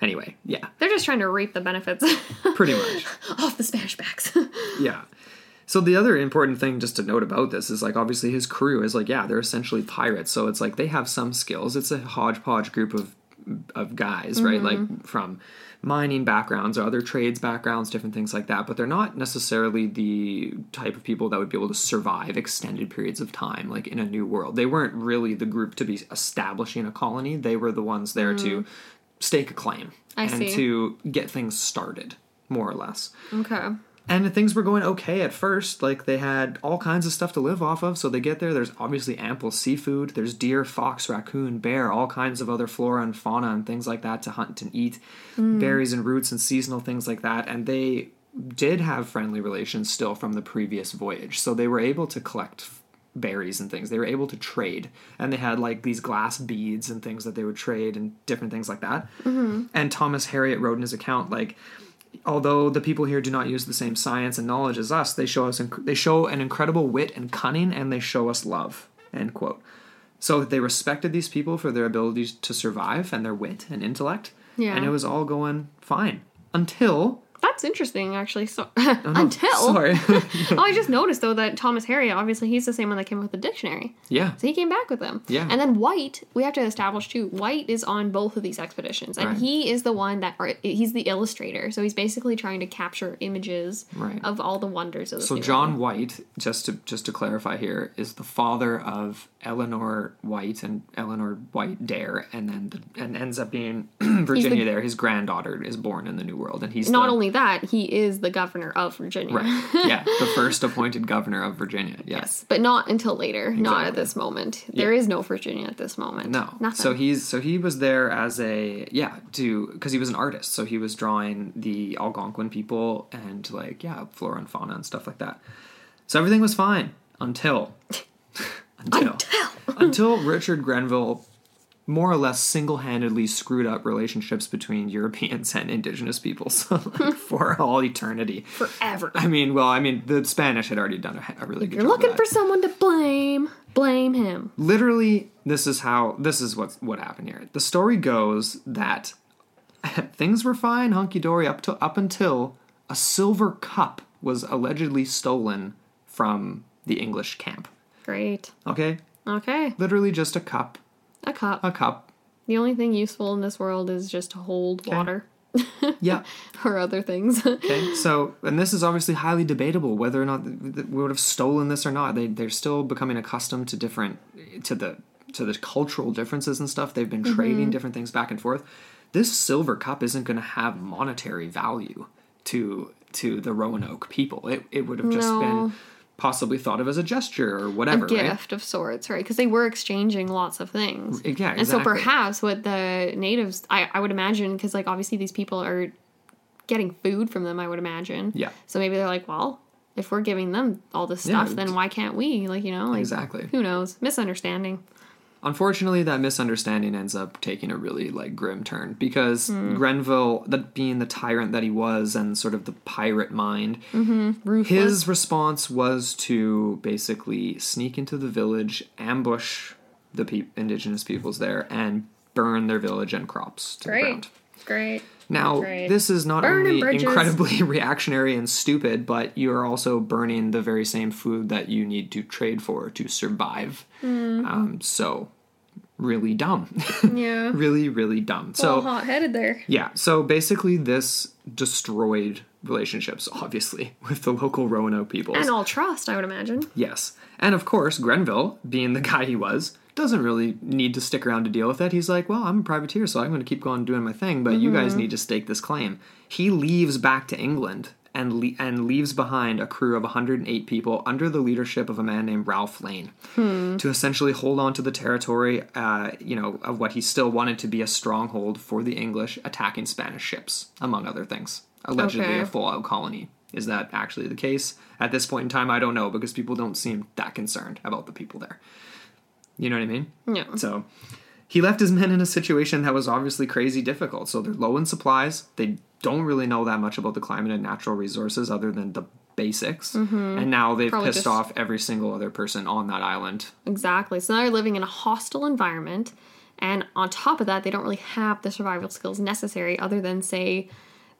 anyway, yeah, they're just trying to reap the benefits [laughs] pretty much, off the Spanish backs. [laughs] yeah. So the other important thing just to note about this is like obviously his crew is like yeah they're essentially pirates, so it's like they have some skills. It's a hodgepodge group of of guys, right? Like mm-hmm. from mining backgrounds or other trades backgrounds, different things like that. But they're not necessarily the type of people that would be able to survive extended periods of time, like in a new world. They weren't really the group to be establishing a colony. They were the ones there to mm. Stake a claim I and see. to get things started, more or less. okay. And things were going okay at first. Like they had all kinds of stuff to live off of. So they get there. There's obviously ample seafood. There's deer, fox, raccoon, bear, all kinds of other flora and fauna and things like that to hunt and eat. Mm. Berries and roots and seasonal things like that. And they did have friendly relations still from the previous voyage. So they were able to collect berries and things. They were able to trade. And they had like these glass beads and things that they would trade and different things like that. Mm-hmm. And Thomas Harriot wrote in his account like although the people here do not use the same science and knowledge as us, they show us inc- they show an incredible wit and cunning, and they show us love. End quote. So they respected these people for their abilities to survive and their wit and intellect, Yeah. and it was all going fine until That's interesting, actually. So [laughs] oh no, until sorry, [laughs] oh, I just [laughs] noticed though that Thomas Harriot, obviously, he's the same one that came up with the dictionary. yeah, So he came back with them. Yeah. And then White, we have to establish too. White is on both of these expeditions, and Right. he is the one that are, he's the illustrator. So he's basically trying to capture images Right. of all the wonders of the So John White, just to just to clarify here, is the father of Eleanor White and Eleanor White Dare, and then the, and ends up being [clears throat] Virginia Dare. His granddaughter is born in the New World, and he's Not the, only that, he is the governor of Virginia. Right. [laughs] Yeah, the first appointed governor of Virginia. Yes. But not until later. Not at this moment. There is no Virginia at this moment. No. Nothing. So he's so he was there as a yeah to because he was an artist, so he was drawing the Algonquin people and like yeah flora and fauna and stuff like that. So everything was fine until [laughs] until until Richard Grenville more or less single-handedly screwed up relationships between [laughs] Europeans and indigenous peoples [laughs] like, [laughs] for all eternity. Forever. I mean, well, I mean, the Spanish had already done a, a really good You're job. looking of for someone to blame. Blame him. literally this is how this is what what happened here. The story goes that things were fine, hunky dory up to up until a silver cup was allegedly stolen from the English camp. Great. Okay, Okay. literally just a cup, A cup. a cup. The only thing useful in this world is just to hold water [laughs] Yeah. or other things. [laughs] Okay. So, and this is obviously highly debatable whether or not th- th- we would have stolen this or not. They they're still becoming accustomed to different to the to the cultural differences and stuff. They've been mm-hmm. trading different things back and forth. This silver cup isn't going to have monetary value to to the Roanoke people. It it would have just No. been possibly thought of as a gesture or a whatever, right? gift of sorts, right? Because they were exchanging lots of things. Mm, yeah, exactly. And so perhaps what the natives, I, I would imagine, because like obviously these people are getting food from them, I would imagine. Yeah. So maybe they're like, well, if we're giving them all this Yeah, stuff, then why can't we? Like, you know, like, Exactly. Who knows? Misunderstanding. Unfortunately, that misunderstanding ends up taking a really like grim turn because Hmm. Grenville, that being the tyrant that he was and sort of the pirate mind, Ruthless. his response was to basically sneak into the village, ambush the pe- indigenous peoples there, and burn their village and crops to the ground. Great. Now, Great. this is not only incredibly [laughs] reactionary and stupid, but you are also burning the very same food that you need to trade for to survive. Hmm. Um, so, really dumb. [laughs] Yeah. really, really dumb. So So, hot headed there. yeah, so basically, this destroyed relationships, obviously, [laughs] with the local Roanoke people. And all trust, I would imagine. Yes. And of course, Grenville, being the guy he was, doesn't really need to stick around to deal with it. He's like, well, I'm a privateer, so I'm going to keep going doing my thing, but you guys need to stake this claim. He leaves back to England and le- and leaves behind a crew of 108 people under the leadership of a man named Ralph Lane to essentially hold on to the territory, uh, you know, of what he still wanted to be a stronghold for the English attacking Spanish ships, among other things. Allegedly Okay. a full-out colony. Is that actually the case? At this point in time, I don't know because people don't seem that concerned about the people there. You know what I mean? Yeah. So he left his men in a situation that was obviously crazy difficult. So they're low in supplies. They don't really know that much about the climate and natural resources other than the basics. And now they've Mm-hmm. Probably pissed just- off every single other person on that island. Exactly. So now they're living in a hostile environment. And on top of that, they don't really have the survival skills necessary other than, say,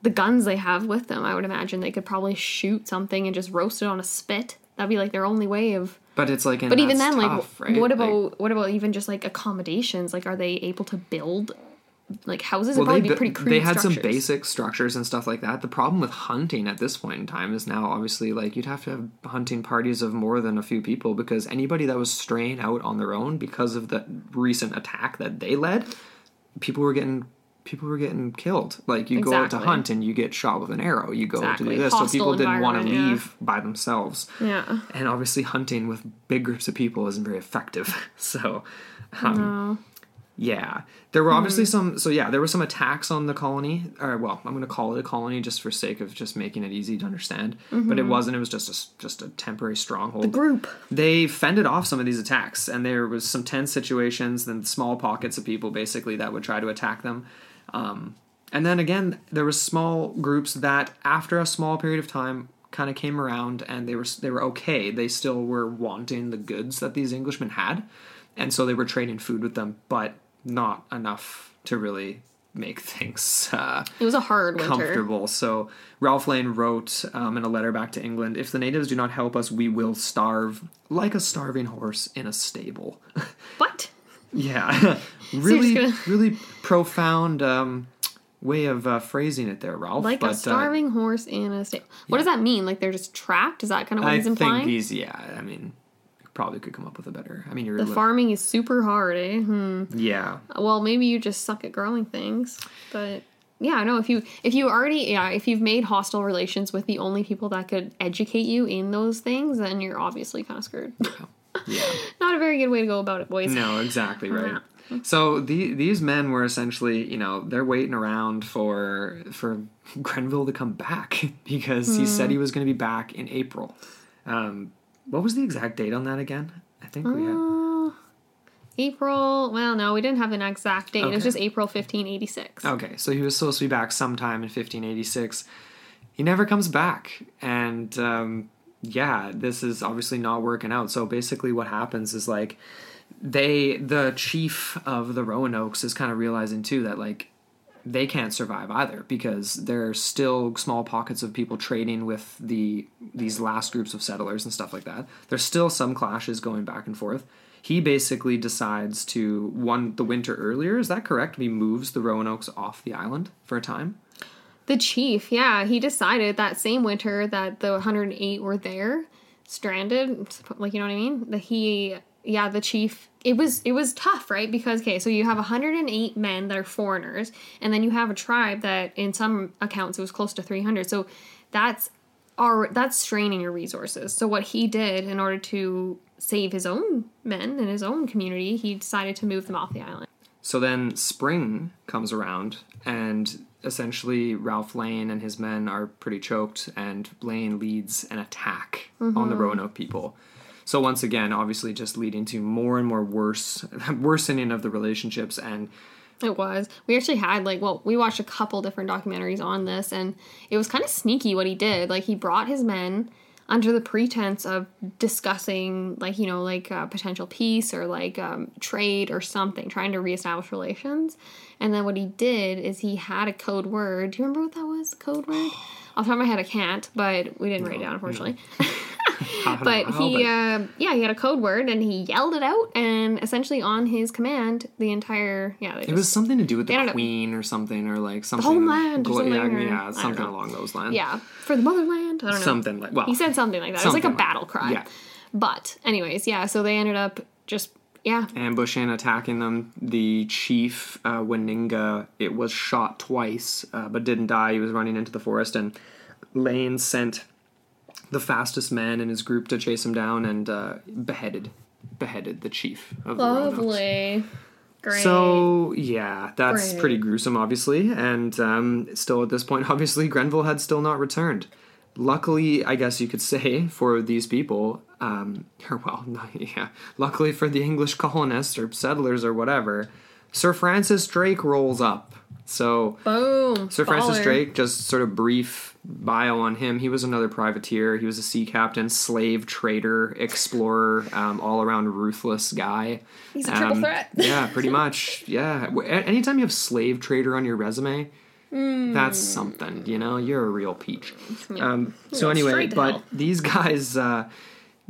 the guns they have with them. I would imagine they could probably shoot something and just roast it on a spit. That'd be like their only way of. But it's like, But even then, tough, like, right? what Like- about what about even just like accommodations? Like, are they able to build like houses? well, It'd probably they, be pretty crude. they had some basic structures and stuff like that. The problem with hunting at this point in time is now obviously like you'd have to have hunting parties of more than a few people because anybody that was straying out on their own because of the recent attack that they led, people were getting people were getting killed. Like you go out to hunt and you get shot with an arrow. You go Exactly. to do this, so people didn't want to environment, yeah. leave by themselves. Yeah. And obviously, hunting with big groups of people isn't very effective. [laughs] So, um, yeah, there were obviously some. So yeah, there were some attacks on the colony. Or well, I'm going to call it a colony just for sake of just making it easy to understand. But it wasn't. It was just a just a temporary stronghold. Group. They fended off some of these attacks, and there was some tense situations, then small pockets of people basically that would try to attack them. Um, and then again, there was small groups that, after a small period of time, kind of came around, and they were they were okay. They still were wanting the goods that these Englishmen had, and so they were trading food with them, but not enough to really make [laughs] things uh, It was a hard winter. comfortable. So Ralph Lane wrote um, in a letter back to England: "If the natives do not help us, we will starve like a starving horse in a stable." [laughs] What? yeah, [laughs] really, gonna- really profound um, way of uh, phrasing it there, Ralph. Like but, a starving horse in a stable. What does that mean? Like they're just trapped? Is that kind of Uh, what I he's think implying? he's yeah. I mean, probably could come up with a better. I mean, you're the li- farming is super hard, eh? Hmm. yeah. Well, maybe you just suck at growing things, but yeah, no. If you if you already yeah if you've made hostile relations with the only people that could educate you in those things, then you're obviously kind of screwed. Yeah. [laughs] Not a very good way to go about it, boys. No, exactly right. So the, these men were essentially, you know, they're waiting around for for [laughs] Grenville to come back [laughs] because he said he was going to be back in April. Um, what was the exact date on that again? I think we had. Uh, April. Well, no, we didn't have an exact date. It was just April 1586. Okay, so he was supposed to be back sometime in 1586. He never comes back. And um, yeah, this is obviously not working out. So basically, what happens is like they, the chief of the Roanoke's, is kind of realizing too that like they can't survive either because there are still small pockets of people trading with the these last groups of settlers and stuff like that. There's still some clashes going back and forth. He basically decides to one the winter earlier. Is that correct? He moves the Roanoke's off the island for a time. The chief, yeah, he decided that same winter that the 108 were there, stranded, like you know what I mean. That he, yeah, the chief. It was it was tough, right? Because okay, so you have 108 men that are foreigners, and then you have a tribe that, in some accounts, it was close to 300. So that's are that's straining your resources. So what he did in order to save his own men and his own community, he decided to move them off the island. So then spring comes around, and essentially Ralph Lane and his men are pretty choked, and Lane leads an attack on the mm-hmm. Roanoke people. So once again, obviously, just leading to more and more worse [laughs] worsening of the relationships, and It was. We actually had like well, we watched a couple different documentaries on this and it was kind of sneaky what he did. Like he brought his men under the pretense of discussing like, you know, like uh, potential peace or like um, trade or something, trying to reestablish relations. And then what he did is he had a code word. Do you remember what that was? Code word? [gasps] Off the top of my head, I can't, but we didn't write it down, unfortunately. Don't [laughs] [laughs] but he uh, yeah he had a code word and he yelled it out and essentially on his command the entire yeah they it was something to do with the queen or something, or like something homeland or something, yeah, or- yeah, something along those lines. yeah for the motherland I don't know something like well, he said something like that it was like a something like battle that. cry Yeah. but anyways yeah so they ended up just yeah ambushing, attacking them. The chief, uh, Waninga, it was shot twice, uh, but didn't die. He was running into the forest, and Lane sent the fastest man in his group to chase him down and uh, beheaded, beheaded the chief of lovely great So yeah, that's Great. pretty gruesome, obviously, and um, still at this point, [laughs] obviously, Grenville had still not returned. Luckily, I guess you could say for these people, um, [laughs] or well, [laughs] not, yeah, luckily for the English colonists or settlers or whatever, Sir Francis Drake rolls up. So boom Sir Francis. Drake, just sort of brief bio on him. He was another privateer. He was a sea captain, slave trader, explorer, um, all around ruthless guy. He's a triple Um, threat. [laughs] yeah, pretty much. Yeah. Anytime you have slave trader on your resume, Hmm. that's something. You know, you're a real peach. Um, so anyway, but hell. these [laughs] guys. Uh,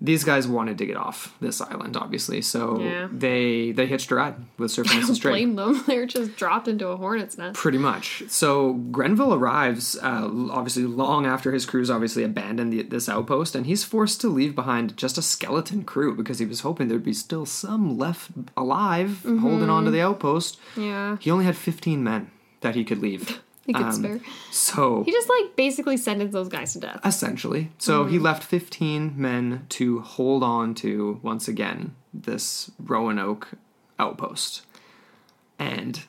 these guys wanted to get off this island, obviously, so Yeah. they they hitched a ride with Sir Francis Drake. blame them [laughs] they were just dropped into a hornet's nest Pretty much. So Grenville arrives, uh, obviously long after his crews obviously abandoned the, this outpost, and he's forced to leave behind just a skeleton crew because he was hoping there'd be still some left alive holding on to the outpost. yeah He only had 15 men that he could leave. [laughs] he could Um, spare So he just like basically sentenced those guys to death. Essentially, so he left 15 men to hold on to once again this Roanoke outpost, and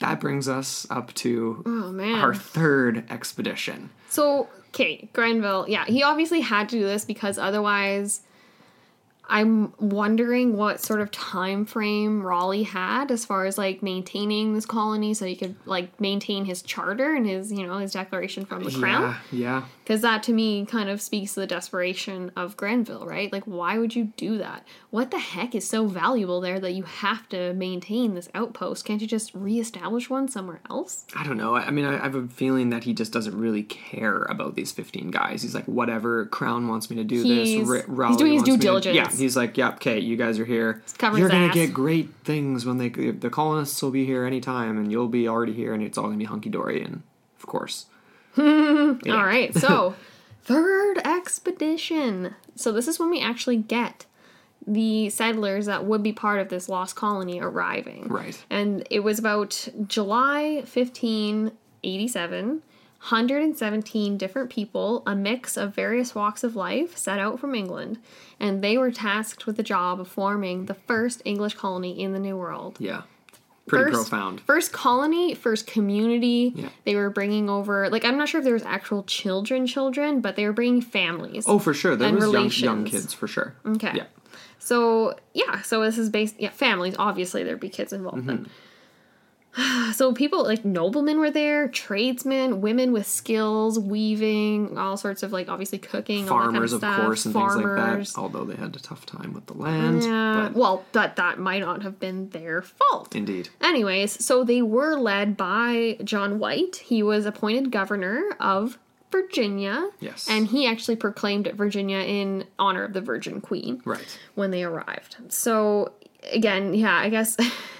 that brings us up to oh man. our third expedition. So, okay, Grenville, yeah, he obviously had to do this because otherwise I'm wondering what sort of time frame Raleigh had as far as like maintaining this colony so he could like maintain his charter and his, you know, his declaration from the crown. Yeah, yeah. Because that to me kind of speaks to the desperation of Grenville, right? Like, why would you do that? What the heck is so valuable there that you have to maintain this outpost? Can't you just reestablish one somewhere else? I don't know. I mean, I have a feeling that he just doesn't really care about these 15 guys. He's like, whatever, Crown wants me to do He's- this. Ra- he's doing his due me to- diligence. yeah, he's like, yep, okay, you guys are here. You're gonna ass. get great things when they the colonists will be here anytime, and you'll be already here, and it's all gonna be hunky dory. And of course, [laughs] All right, so [laughs] third expedition. So this is when we actually get the settlers that would be part of this lost colony arriving. Right. And it was about July 1587. 117 different people, a mix of various walks of life, set out from England, and they were tasked with the job of forming the first English colony in the New World yeah, pretty first, profound. First colony, first community. Yeah. They were bringing over, like, I'm not sure if there was actual children, children, but they were bringing families. Oh, for sure, there was young, young kids for sure. okay. Yeah. So yeah, so this is based yeah families. Obviously, there'd be kids involved. Then. Mm-hmm. [sighs] So people like noblemen were there, tradesmen, women with skills, weaving, all sorts of like obviously cooking, all that kind Farmers, of of stuff. course, and Farmers. things like that. Although they had a tough time with the land. Yeah, but well, that that might not have been their fault. indeed. Anyways, so they were led by John White. He was appointed governor of Virginia. Yes. And he actually proclaimed Virginia in honor of the Virgin Queen Right. when they arrived. So again, yeah, I guess [laughs]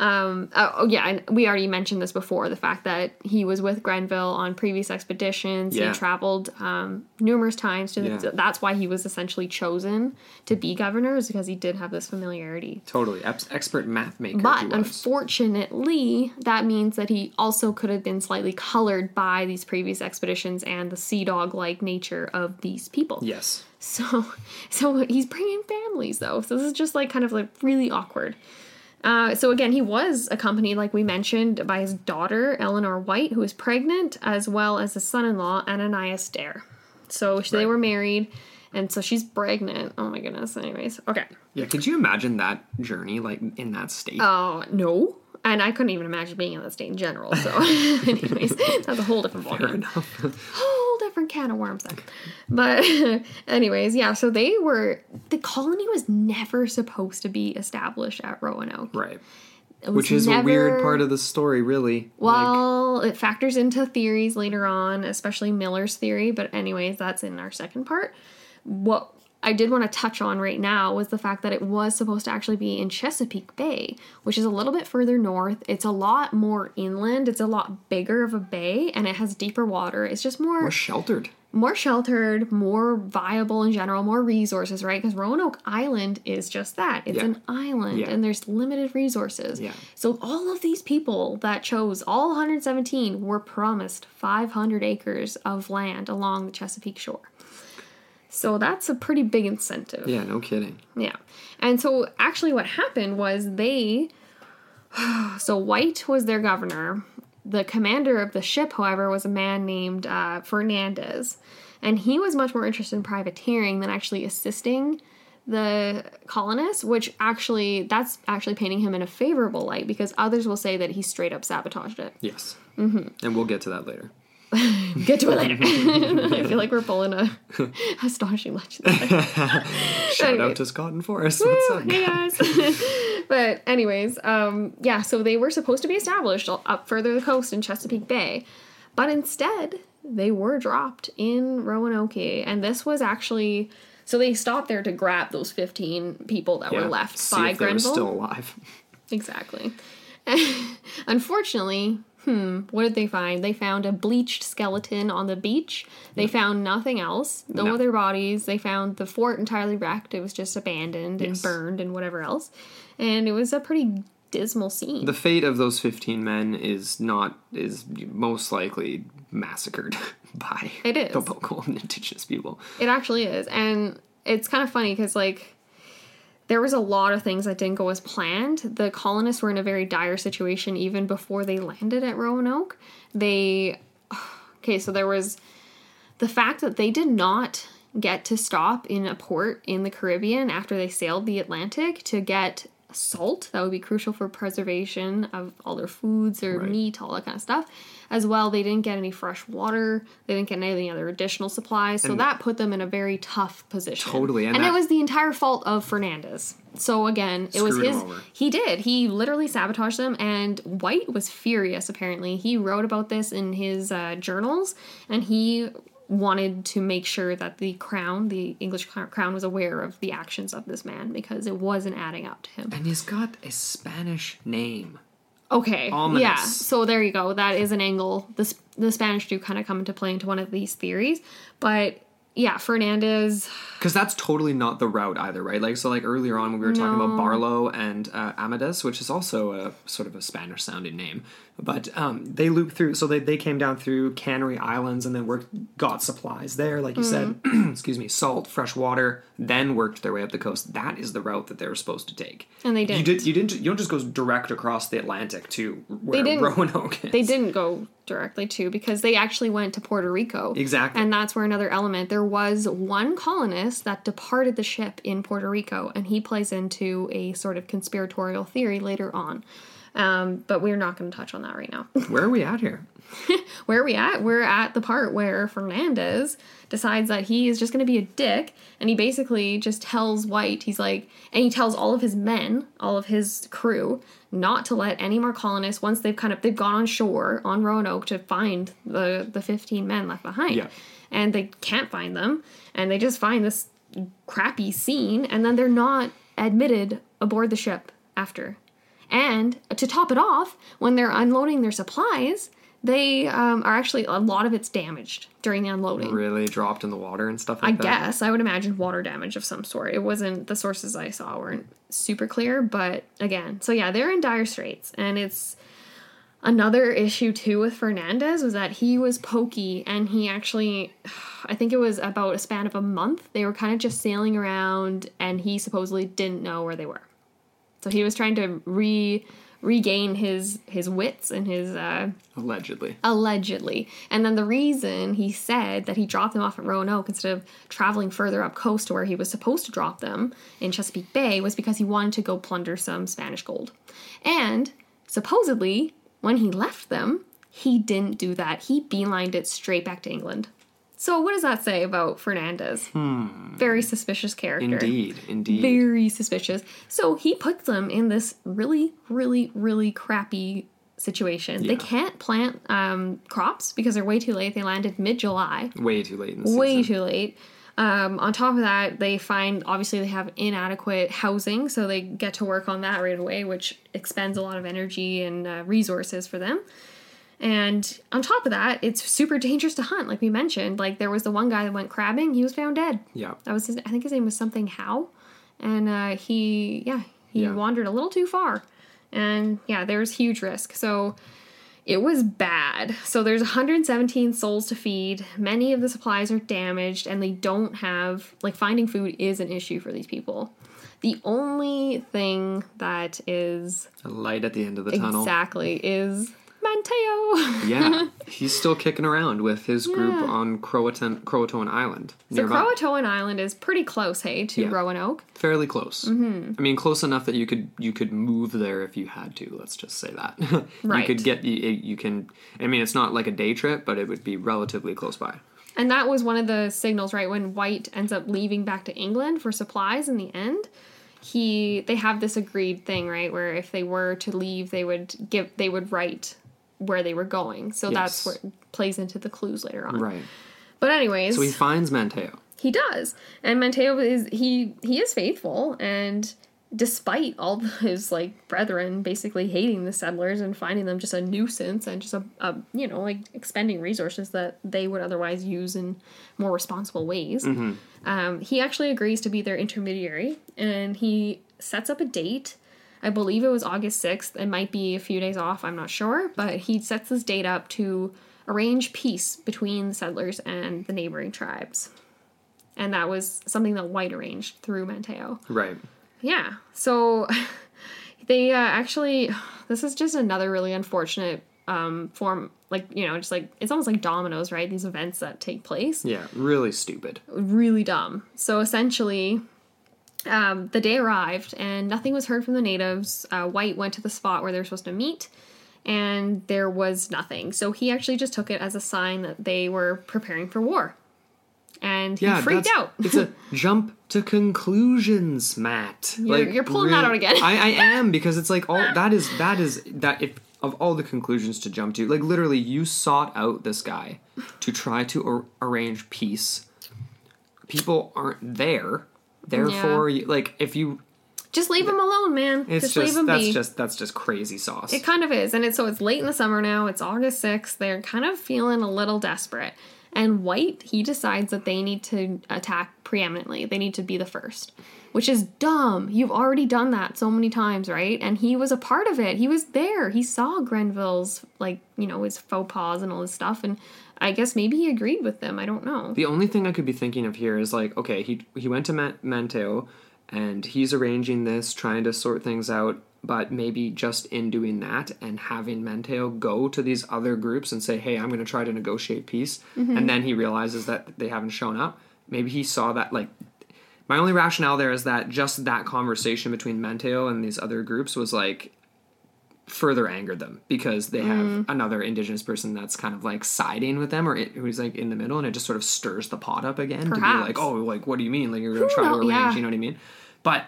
um oh, oh, yeah, and we already mentioned this before, the fact that he was with Grenville on previous expeditions. Yeah. He traveled um numerous times to Yeah. that's why he was essentially chosen to be governor is because he did have this familiarity. Totally. Ex- expert math maker. But unfortunately, that means that he also could have been slightly colored by these previous expeditions and the sea dog like nature of these people. yes. So, [laughs] so he's bringing families though. So this is just like kind of like really awkward. Uh, so again, he was accompanied, like we mentioned, by his daughter Eleanor White, who was pregnant, as well as his son-in-law Ananias Dare. So they were married, and so she's pregnant. Oh my goodness. Anyways, okay. Yeah. Could you imagine that journey, like in that state? Uh, no. And I couldn't even imagine being in that state in general. So, [laughs] [laughs] anyways, that's a whole different Fair ballgame. enough. [laughs] Whole different can of worms then. But, anyways, yeah. So they were the colony was never supposed to be established at Roanoke. right. Which is a weird part of the story, really. like, Well, it factors into theories later on, especially Miller's theory. But, anyways, that's in our second part. What I did want to touch on right now was the fact that it was supposed to actually be in Chesapeake Bay, which is a little bit further north. It's a lot more inland. It's a lot bigger of a bay, and it has deeper water. It's just more we're sheltered. more sheltered, more viable in general, more resources, right? Because Roanoke Island is just that. It's Yeah. an island Yeah. and there's limited resources. Yeah. So all of these people that chose, all 117, were promised 500 acres of land along the Chesapeake shore. So that's a pretty big incentive. Yeah. No kidding. Yeah. And so actually what happened was they [sighs] so White was their governor. The commander of the ship, however, was a man named uh, Fernandez. And he was much more interested in privateering than actually assisting the colonists, which actually that's actually painting him in a favorable light because others will say that he straight up sabotaged it. Yes. Mm-hmm. And we'll get to that later. [laughs] Get to it later. [laughs] I feel like we're pulling a astonishing legend. [laughs] Shout Anyway. out to Scott and Forrest. What's up? hey guys. but anyways, um, yeah, so they were supposed to be established up further the coast in Chesapeake Bay, but instead they were dropped in Roanoke, and this was actually so they stopped there to grab those fifteen people that Yeah, were left by if they were Grenville. still alive. Exactly. Unfortunately, hmm, what did they find? They found a bleached skeleton on the beach. They found nothing else, no, No. other bodies. They found the fort entirely wrecked. It was just abandoned and burned and whatever else. And it was a pretty dismal scene. The fate of those 15 men is not is most likely massacred [laughs] by It is. the local [laughs] indigenous people. It actually is. And it's kind of funny because, like, there was a lot of things that didn't go as planned. The colonists were in a very dire situation even before they landed at Roanoke. They. [sighs] Okay, so there was the fact that they did not get to stop in a port in the Caribbean after they sailed the Atlantic to get salt that would be crucial for preservation of all their foods, their Right. meat, all that kind of stuff. As well, they didn't get any fresh water. They didn't get any other additional supplies, so that put them in a very tough position. Totally, and and, that- it was the entire fault of Fernandez. So again, it was his. He did. He literally sabotaged them, and White was furious. Apparently, he wrote about this in his uh, journals, and he wanted to make sure that the crown, the English crown, was aware of the actions of this man because it wasn't adding up to him. And he's got a Spanish name. Okay, Ominous. yeah. So there you go. That is an angle. The the Spanish do kind of come into play into one of these theories, but yeah, Fernandez. Because that's totally not the route either, right? Like, so like earlier on when we were talking about Barlow and uh, Amadas, which is also a sort of a Spanish sounding name. But um, they looped through, so they, they came down through Canary Islands and then worked, got supplies there, like you said, [clears throat] excuse me, salt, fresh water, then worked their way up the coast. That is the route that they were supposed to take. And they didn't. did. You didn't. You don't just go direct across the Atlantic to where didn't. Roanoke is. They didn't go directly to because they actually went to Puerto Rico. Exactly. And that's where another element. There was one colonist that departed the ship in Puerto Rico, and he plays into a sort of conspiratorial theory later on. Um, but we're not going to touch on that right now. [laughs] Where are we at here? where are we at? We're at the part where Fernandez decides that he is just going to be a dick, and he basically just tells White, he's like, and he tells all of his men, all of his crew, not to let any more colonists once they've kind of they've gone on shore on Roanoke to find the the 15 men left behind. Yeah. And they can't find them, and they just find this crappy scene, and then they're not admitted aboard the ship after. And to top it off, when they're unloading their supplies, they um, are actually a lot of it's damaged during the unloading. Really dropped in the water and stuff I like that. guess I would imagine water damage of some sort. It wasn't the sources I saw weren't super clear, but again, so yeah, they're in dire straits, and it's another issue too with Fernandez was that he was pokey, and he actually, I think it was about a span of a month. They were kind of just sailing around, and he supposedly didn't know where they were. So he was trying to re regain his his wits and his uh, Allegedly. allegedly. And then the reason he said that he dropped them off at Roanoke instead of traveling further up coast to where he was supposed to drop them in Chesapeake Bay was because he wanted to go plunder some Spanish gold. And supposedly, when he left them, he didn't do that. He beelined it straight back to England. So what does that say about Fernandez? Very suspicious character. Indeed. Indeed. Very suspicious. So he puts them in this really, really, really crappy situation. They can't plant um, crops because they're way too late. They landed mid July, Way too late in the way season. too late. Um, on top of that, they find obviously they have inadequate housing, so they get to work on that right away, which expends a lot of energy and uh, resources for them. And on top of that, it's super dangerous to hunt, like we mentioned. Like there was the one guy that went crabbing; he was found dead. Yeah. That was his. I think his name was something Howe, and uh, he yeah he Yeah. wandered a little too far, and yeah there's huge risk. So it was bad. So there's 117 souls to feed. Many of the supplies are damaged, and they don't have like finding food is an issue for these people. The only thing that is A light at the end of the tunnel. exactly is Manteo. Yeah. [laughs] He's still kicking around with his group Yeah. on Croatan, Croatoan Island. So nearby. Croatoan Island is pretty close, hey, to Yeah. Roanoke. Fairly close. Mm-hmm. I mean, close enough that you could you could move there if you had to. Let's just say that. [laughs] you could get you, you can. I mean, it's not like a day trip, but it would be relatively close by. And that was one of the signals, right? When White ends up leaving back to England for supplies in the end, he they have this agreed thing, right? Where if they were to leave, they would give they would write where they were going. So that's Yes. what plays into the clues later on. Right. But anyways, So he finds Manteo. he does. And Manteo is he he is faithful and despite all [laughs] his like brethren basically hating the settlers and finding them just a nuisance and just a, a you know like expending resources that they would otherwise use in more responsible ways um, he actually agrees to be their intermediary and he sets up a date i believe it was august 6th it might be a few days off i'm not sure but he sets this date up to arrange peace between the settlers and the neighboring tribes and that was something that white arranged through manteo Right. yeah. So [laughs] they uh, actually, [sighs] this is just another really unfortunate um, form. Like, you know, just like, it's almost like dominoes, right? These events that take place. Yeah. Really stupid. Really dumb. So essentially, um, the day arrived and nothing was heard from the natives. Uh, White went to the spot where they were supposed to meet and there was nothing. So he actually just took it as a sign that they were preparing for war. And he Yeah, freaked out. it's a [laughs] jump to conclusions, Matt. You're- you're pulling that out again. I, I am because it's like all that is that is that if of all the conclusions to jump to, like literally, you sought out this guy to try to ar- arrange peace. People aren't there, therefore, you, like if you, just leave them alone, man. it's just, just, leave him that's be. just that's just crazy sauce. It kind of is, and it's so it's late in the summer now. It's August sixth. They're kind of feeling a little desperate, And White, he decides that they need to attack preeminently. They need to be the first, which is dumb. You've already done that so many times, right? And he was a part of it. He was there. He saw Grenville's, like, you know, his faux pas and all this stuff. And I guess maybe he agreed with them. I don't know. The only thing I could be thinking of here is like, okay, he he went to Man- Manteo, and he's arranging this, trying to sort things out. But maybe just in doing that and having Manteo go to these other groups and say, "Hey, I'm going to try to negotiate peace," mm-hmm. and then he realizes that they haven't shown up. Maybe he saw that like. My only rationale there is that just that conversation between Manteo and these other groups was like further angered them because they have Mm. another indigenous person that's kind of like siding with them or it, who's like in the middle and it just sort of stirs the pot up again to be like oh like what do you mean like you're gonna try to arrange Yeah. you know what i mean but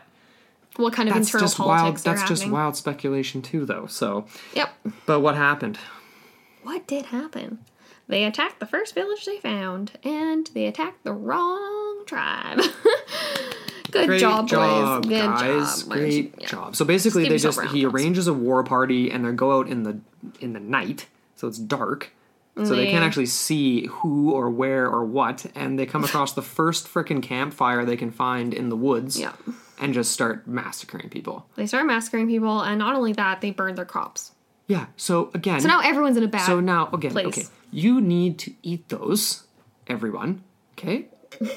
What kind of that's internal just wild politics that's are just wild speculation too though so Yep. but what happened What did happen? They attacked the first village they found, and they attacked the wrong tribe. [laughs] Good great job, job boys. Good guys job. great Yeah. job so basically they just he arranges a war party and they go out in the in the night so it's dark so they can't actually see who or where or what and they come across the first frickin' campfire they can find in the woods Yeah. and just start massacring people They start massacring people, and not only that, they burn their crops. yeah so again So now everyone's in a bad. so now again place. okay you need to eat those everyone okay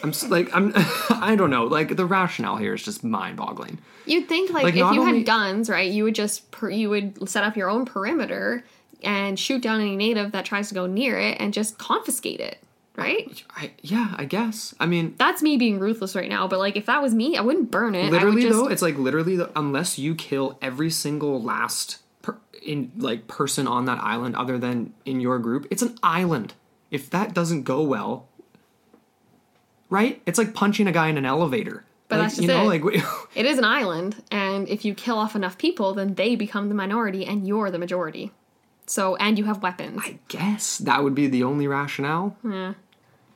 i'm like i'm [laughs] i don't know like the rationale here is just mind-boggling You'd think like, Like, if you only- had guns, right? You would just per, you would set up your own perimeter and shoot down any native that tries to go near it, and just confiscate it, right? I, yeah i guess i mean That's me being ruthless right now, but like if that was me, I wouldn't burn it. Literally just, though it's like literally though, unless you kill every single last per, in like person on that island other than in your group it's an island if that doesn't go well right it's like punching a guy in an elevator But like, that's you just know it. like [laughs] It is an island, and if you kill off enough people, then they become the minority and you're the majority. So, and you have weapons. i guess that would be the only rationale Yeah.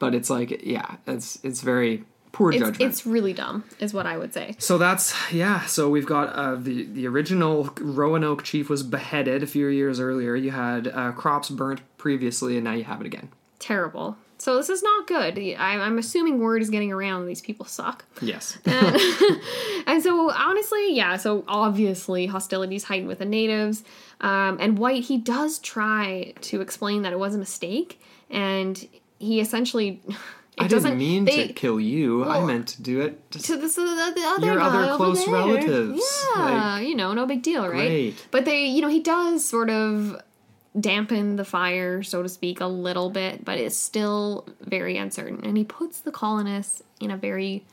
but it's like yeah it's it's very poor It's, judgment it's really dumb, is what I would say. So that's yeah. So we've got uh, the the original Roanoke chief was beheaded a few years earlier. You had uh, crops burnt previously, and now you have it again. Terrible. So, this is not good. I, I'm assuming word is getting around these people suck. Yes. [laughs] [laughs] And so, honestly, yeah, so obviously hostilities heightened with the natives. Um, and White, he does try to explain that it was a mistake. And he essentially. [laughs] It I doesn't didn't mean they, to kill you. I meant to do it. To this the, the other Your other close there. relatives, Yeah, like- you know, no big deal, right? Great. But they, you know, he does sort of dampen the fire, so to speak, a little bit, but it's still very uncertain, and he puts the colonists in a very,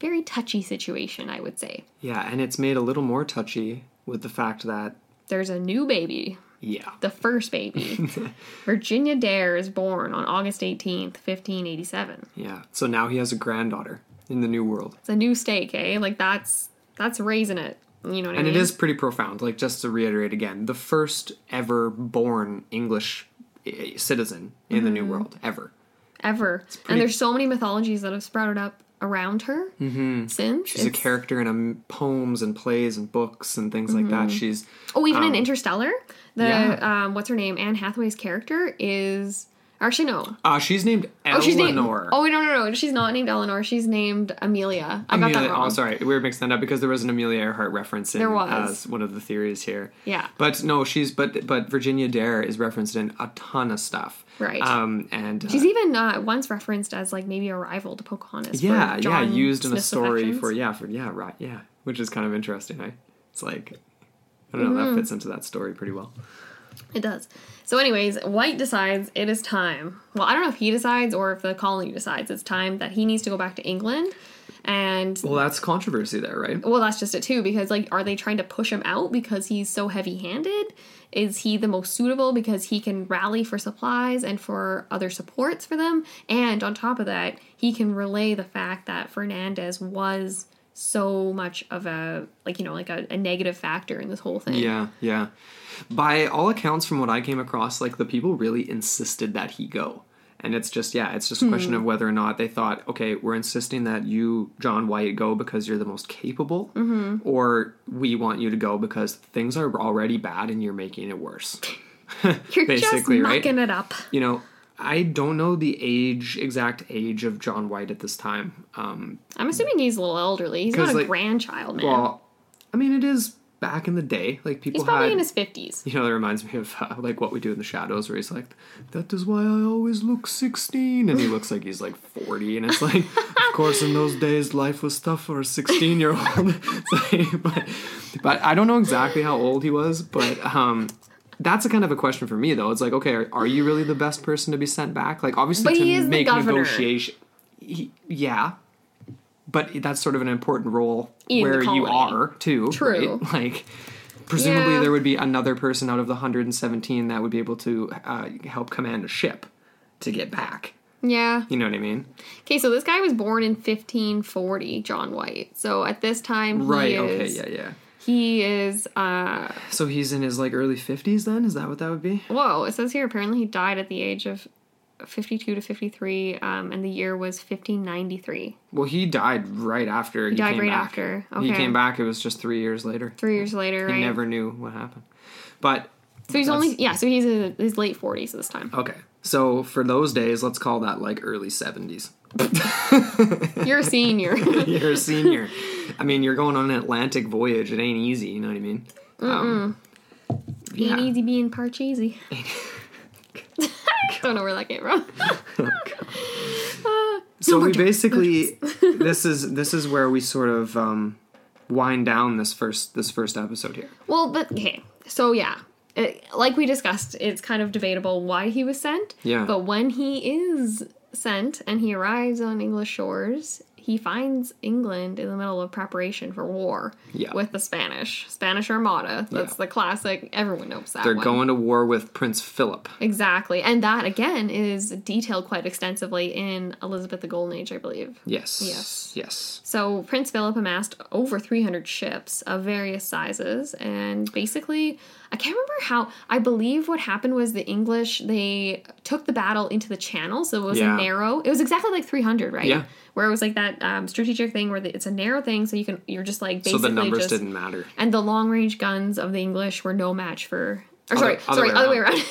very touchy situation. I would say yeah, and it's made a little more touchy with the fact that there's a new baby, yeah, the first baby. [laughs] Virginia Dare is born on August eighteenth, fifteen eighty-seven. yeah. So now he has a granddaughter in the new world, It's a new stake, eh? Like that's that's raising it. You know what I and mean? it is pretty profound. Like just to reiterate again, the first ever born English eh, citizen in the new Mm-hmm. world ever. ever. pretty- And there's so many mythologies that have sprouted up around her since. Mm-hmm. She's a character in um, poems and plays and books and things like that. She's Oh, even in um, Interstellar, the yeah. um, what's her name? Anne Hathaway's character is actually no. uh, she's named Eleanor. Oh, she's named. Oh no, no, no. She's not named Eleanor. She's named Amelia. I got that wrong. Oh, sorry, we were mixing that up because there was an Amelia Earhart reference in There was. as one of the theories here. Yeah. but no, she's but but Virginia Dare is referenced in a ton of stuff. Right. Um, and uh, She's even uh, once referenced as like maybe a rival to Pocahontas. for yeah, yeah, used in a story affections. for yeah, for yeah, right, yeah, which is kind of interesting. I, it's like I don't know Mm-hmm. that fits into that story pretty well. It does. So, anyways, White decides it is time. Well, I don't know if he decides or if the colony decides it's time that he needs to go back to England. And Well, that's controversy there, right? well, that's just it too, because like, are they trying to push him out because he's so heavy handed? Is he the most suitable because he can rally for supplies and for other supports for them? And on top of that, he can relay the fact that Fernandez was so much of a, like, you know, like a, a negative factor in this whole thing. Yeah, yeah. By all accounts, from what I came across, like the people really insisted that he go. And it's just, yeah, it's just a question Hmm. of whether or not they thought, okay, we're insisting that you, John White, go because you're the most capable, Mm-hmm. or we want you to go because things are already bad and you're making it worse. [laughs] You're Basically, just right? mucking it up. You know, I don't know the age, exact age of John White at this time. Um, I'm assuming he's a little elderly. He's not a like, grandchild, man. well, I mean, it is back in the day. Like people he's probably had, in his 50s. you know, that reminds me of uh, like what we do in the shadows, where he's like, "That is why I always look 16," and he looks like he's like 40, and it's like, of [laughs] course, in those days, life was tough for a 16 year old. [laughs] but, but I don't know exactly how old he was, but um. That's a kind of a question for me, though. It's like, okay, are, are you really the best person to be sent back? Like, obviously, But to he is the make negotiation, he, yeah, but that's sort of an important role In where you are too. True. Right? Like, presumably Yeah. there would be another person out of the 117 that would be able to uh, help command a ship to get back. Yeah. You know what I mean? Okay, so this guy was born in 1540, John White. So at this time, he Right. Okay. Yeah. Yeah. He is, uh, So he's in his like early 50s. Then is that what that would be? whoa, it says here apparently he died at the age of 52 to 53, um, and the year was 1593. Well, he died right after he, died came right back. after, He came back. It was just three years later. Three years later, right? He never knew what happened. But so he's only, yeah, so he's in his late 40s this time. okay. So for those days, let's call that like early 70s. [laughs] You're a senior. [laughs] you're a senior. I mean, you're going on an Atlantic voyage. It ain't easy. You know what I mean? Um, yeah. easy, being parcheesy. [laughs] Don't know where that came from. Uh, So no we basically this is this is where we sort of um, wind down this first this first episode here. Well, but okay. So yeah, it, like we discussed, it's kind of debatable why he was sent. Yeah. But when he is sent and he arrives on English shores, he finds England in the middle of preparation for war Yeah. with the Spanish Spanish Armada. That's Yeah. the classic. Everyone knows that. They're one. going to war with Prince Philip. exactly, and that again is detailed quite extensively in Elizabeth the Golden Age, I believe. Yes. Yes. Yes. So Prince Philip amassed over 300 ships of various sizes, and basically, I can't remember how. I believe what happened was the English they took the battle into the Channel, so it was Yeah. a narrow. It was exactly like 300, right? Yeah. Where it was like that um, strategic thing where the, it's a narrow thing, so you can you're just like basically. So the numbers just didn't matter. and the long range guns of the English were no match for. Or Other- sorry, other sorry, way other way around.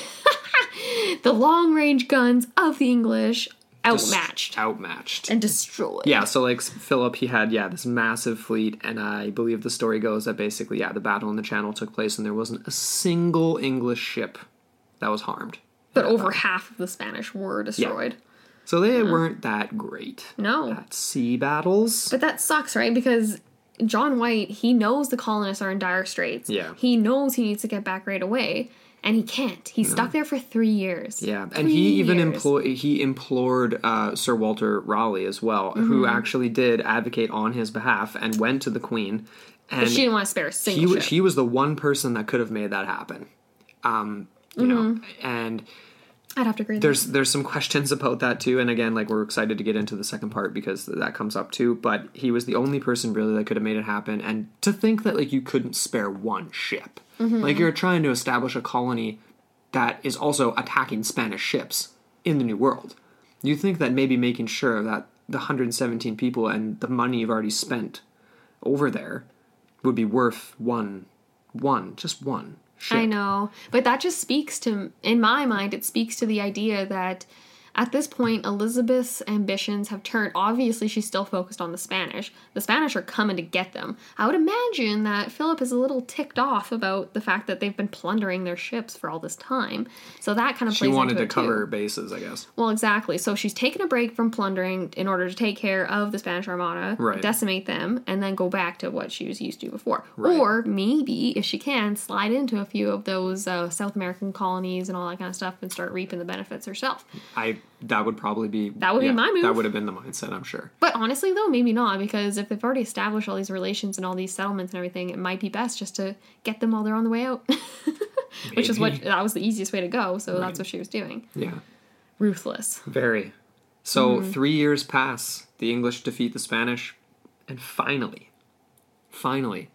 [laughs] the long range guns of the English outmatched Outmatched. and destroyed. yeah, so like Philip, he had yeah this massive fleet, and I believe the story goes that basically yeah the battle in the Channel took place, and there wasn't a single English ship that was harmed. But over half of the Spanish were destroyed. So they weren't that great No. at sea battles. But that sucks, right? Because John White, he knows the colonists are in dire straits. Yeah. He knows he needs to get back right away, and he can't. He's stuck there for three years. Yeah, and Three he even employ he implored uh, Sir Walter Raleigh as well, who Mm-hmm. actually did advocate on his behalf and went to the Queen. And But she didn't want to spare a he single was ship. he was the one person that could have made that happen. Um, you know, Mm-hmm. and I'd have to agree. there's there's some questions about that too. And again, like we're excited to get into the second part because that comes up too. But he was the only person really that could have made it happen. And to think that like you couldn't spare one ship, Mm-hmm. like you're trying to establish a colony that is also attacking Spanish ships in the New World. You think that maybe making sure that the 117 people and the money you've already spent over there would be worth one, one, just one I know. But that just speaks to, in my mind, it speaks to the idea that at this point, Elizabeth's ambitions have turned. Obviously, she's still focused on the Spanish. The Spanish are coming to get them. I would imagine that Philip is a little ticked off about the fact that they've been plundering their ships for all this time. So that kind of She plays wanted into to cover too. her bases, I guess. Well, exactly. So she's taken a break from plundering in order to take care of the Spanish Armada, Right. decimate them, and then go back to what she was used to before. Right. Or maybe, if she can, slide into a few of those uh, South American colonies and all that kind of stuff and start reaping the benefits herself. I that would probably be That would be my move. That would have been the mindset, I'm sure. But honestly, though, maybe not, because if they've already established all these relations and all these settlements and everything, it might be best just to get them while they're on the way out. [laughs] Which is what that was the easiest way to go, so Right. that's what she was doing. Yeah, Ruthless. very. So Mm-hmm. three years pass. The English defeat the Spanish, and finally, finally,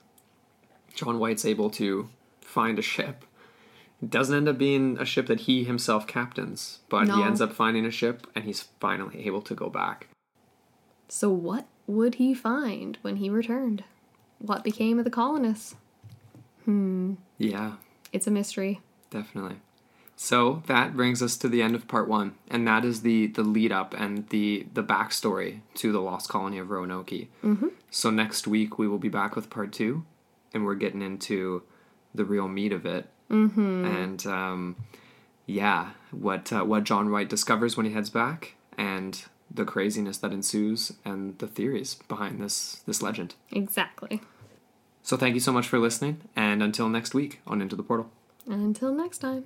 John White's able to find a ship. Doesn't end up being a ship that he himself captains, but No. he ends up finding a ship, and he's finally able to go back. So, what would he find when he returned? What became of the colonists? Hmm. Yeah, It's a mystery. definitely. So that brings us to the end of part one, and that is the the lead up and the the backstory to the lost colony of Roanoke. Mm-hmm. So next week we will be back with part two, and we're getting into the real meat of it, mm-hmm. and um, yeah, what uh, what John White discovers when he heads back, and the craziness that ensues, and the theories behind this this legend. Exactly. So thank you so much for listening, and until next week on Into the Portal. Until next time.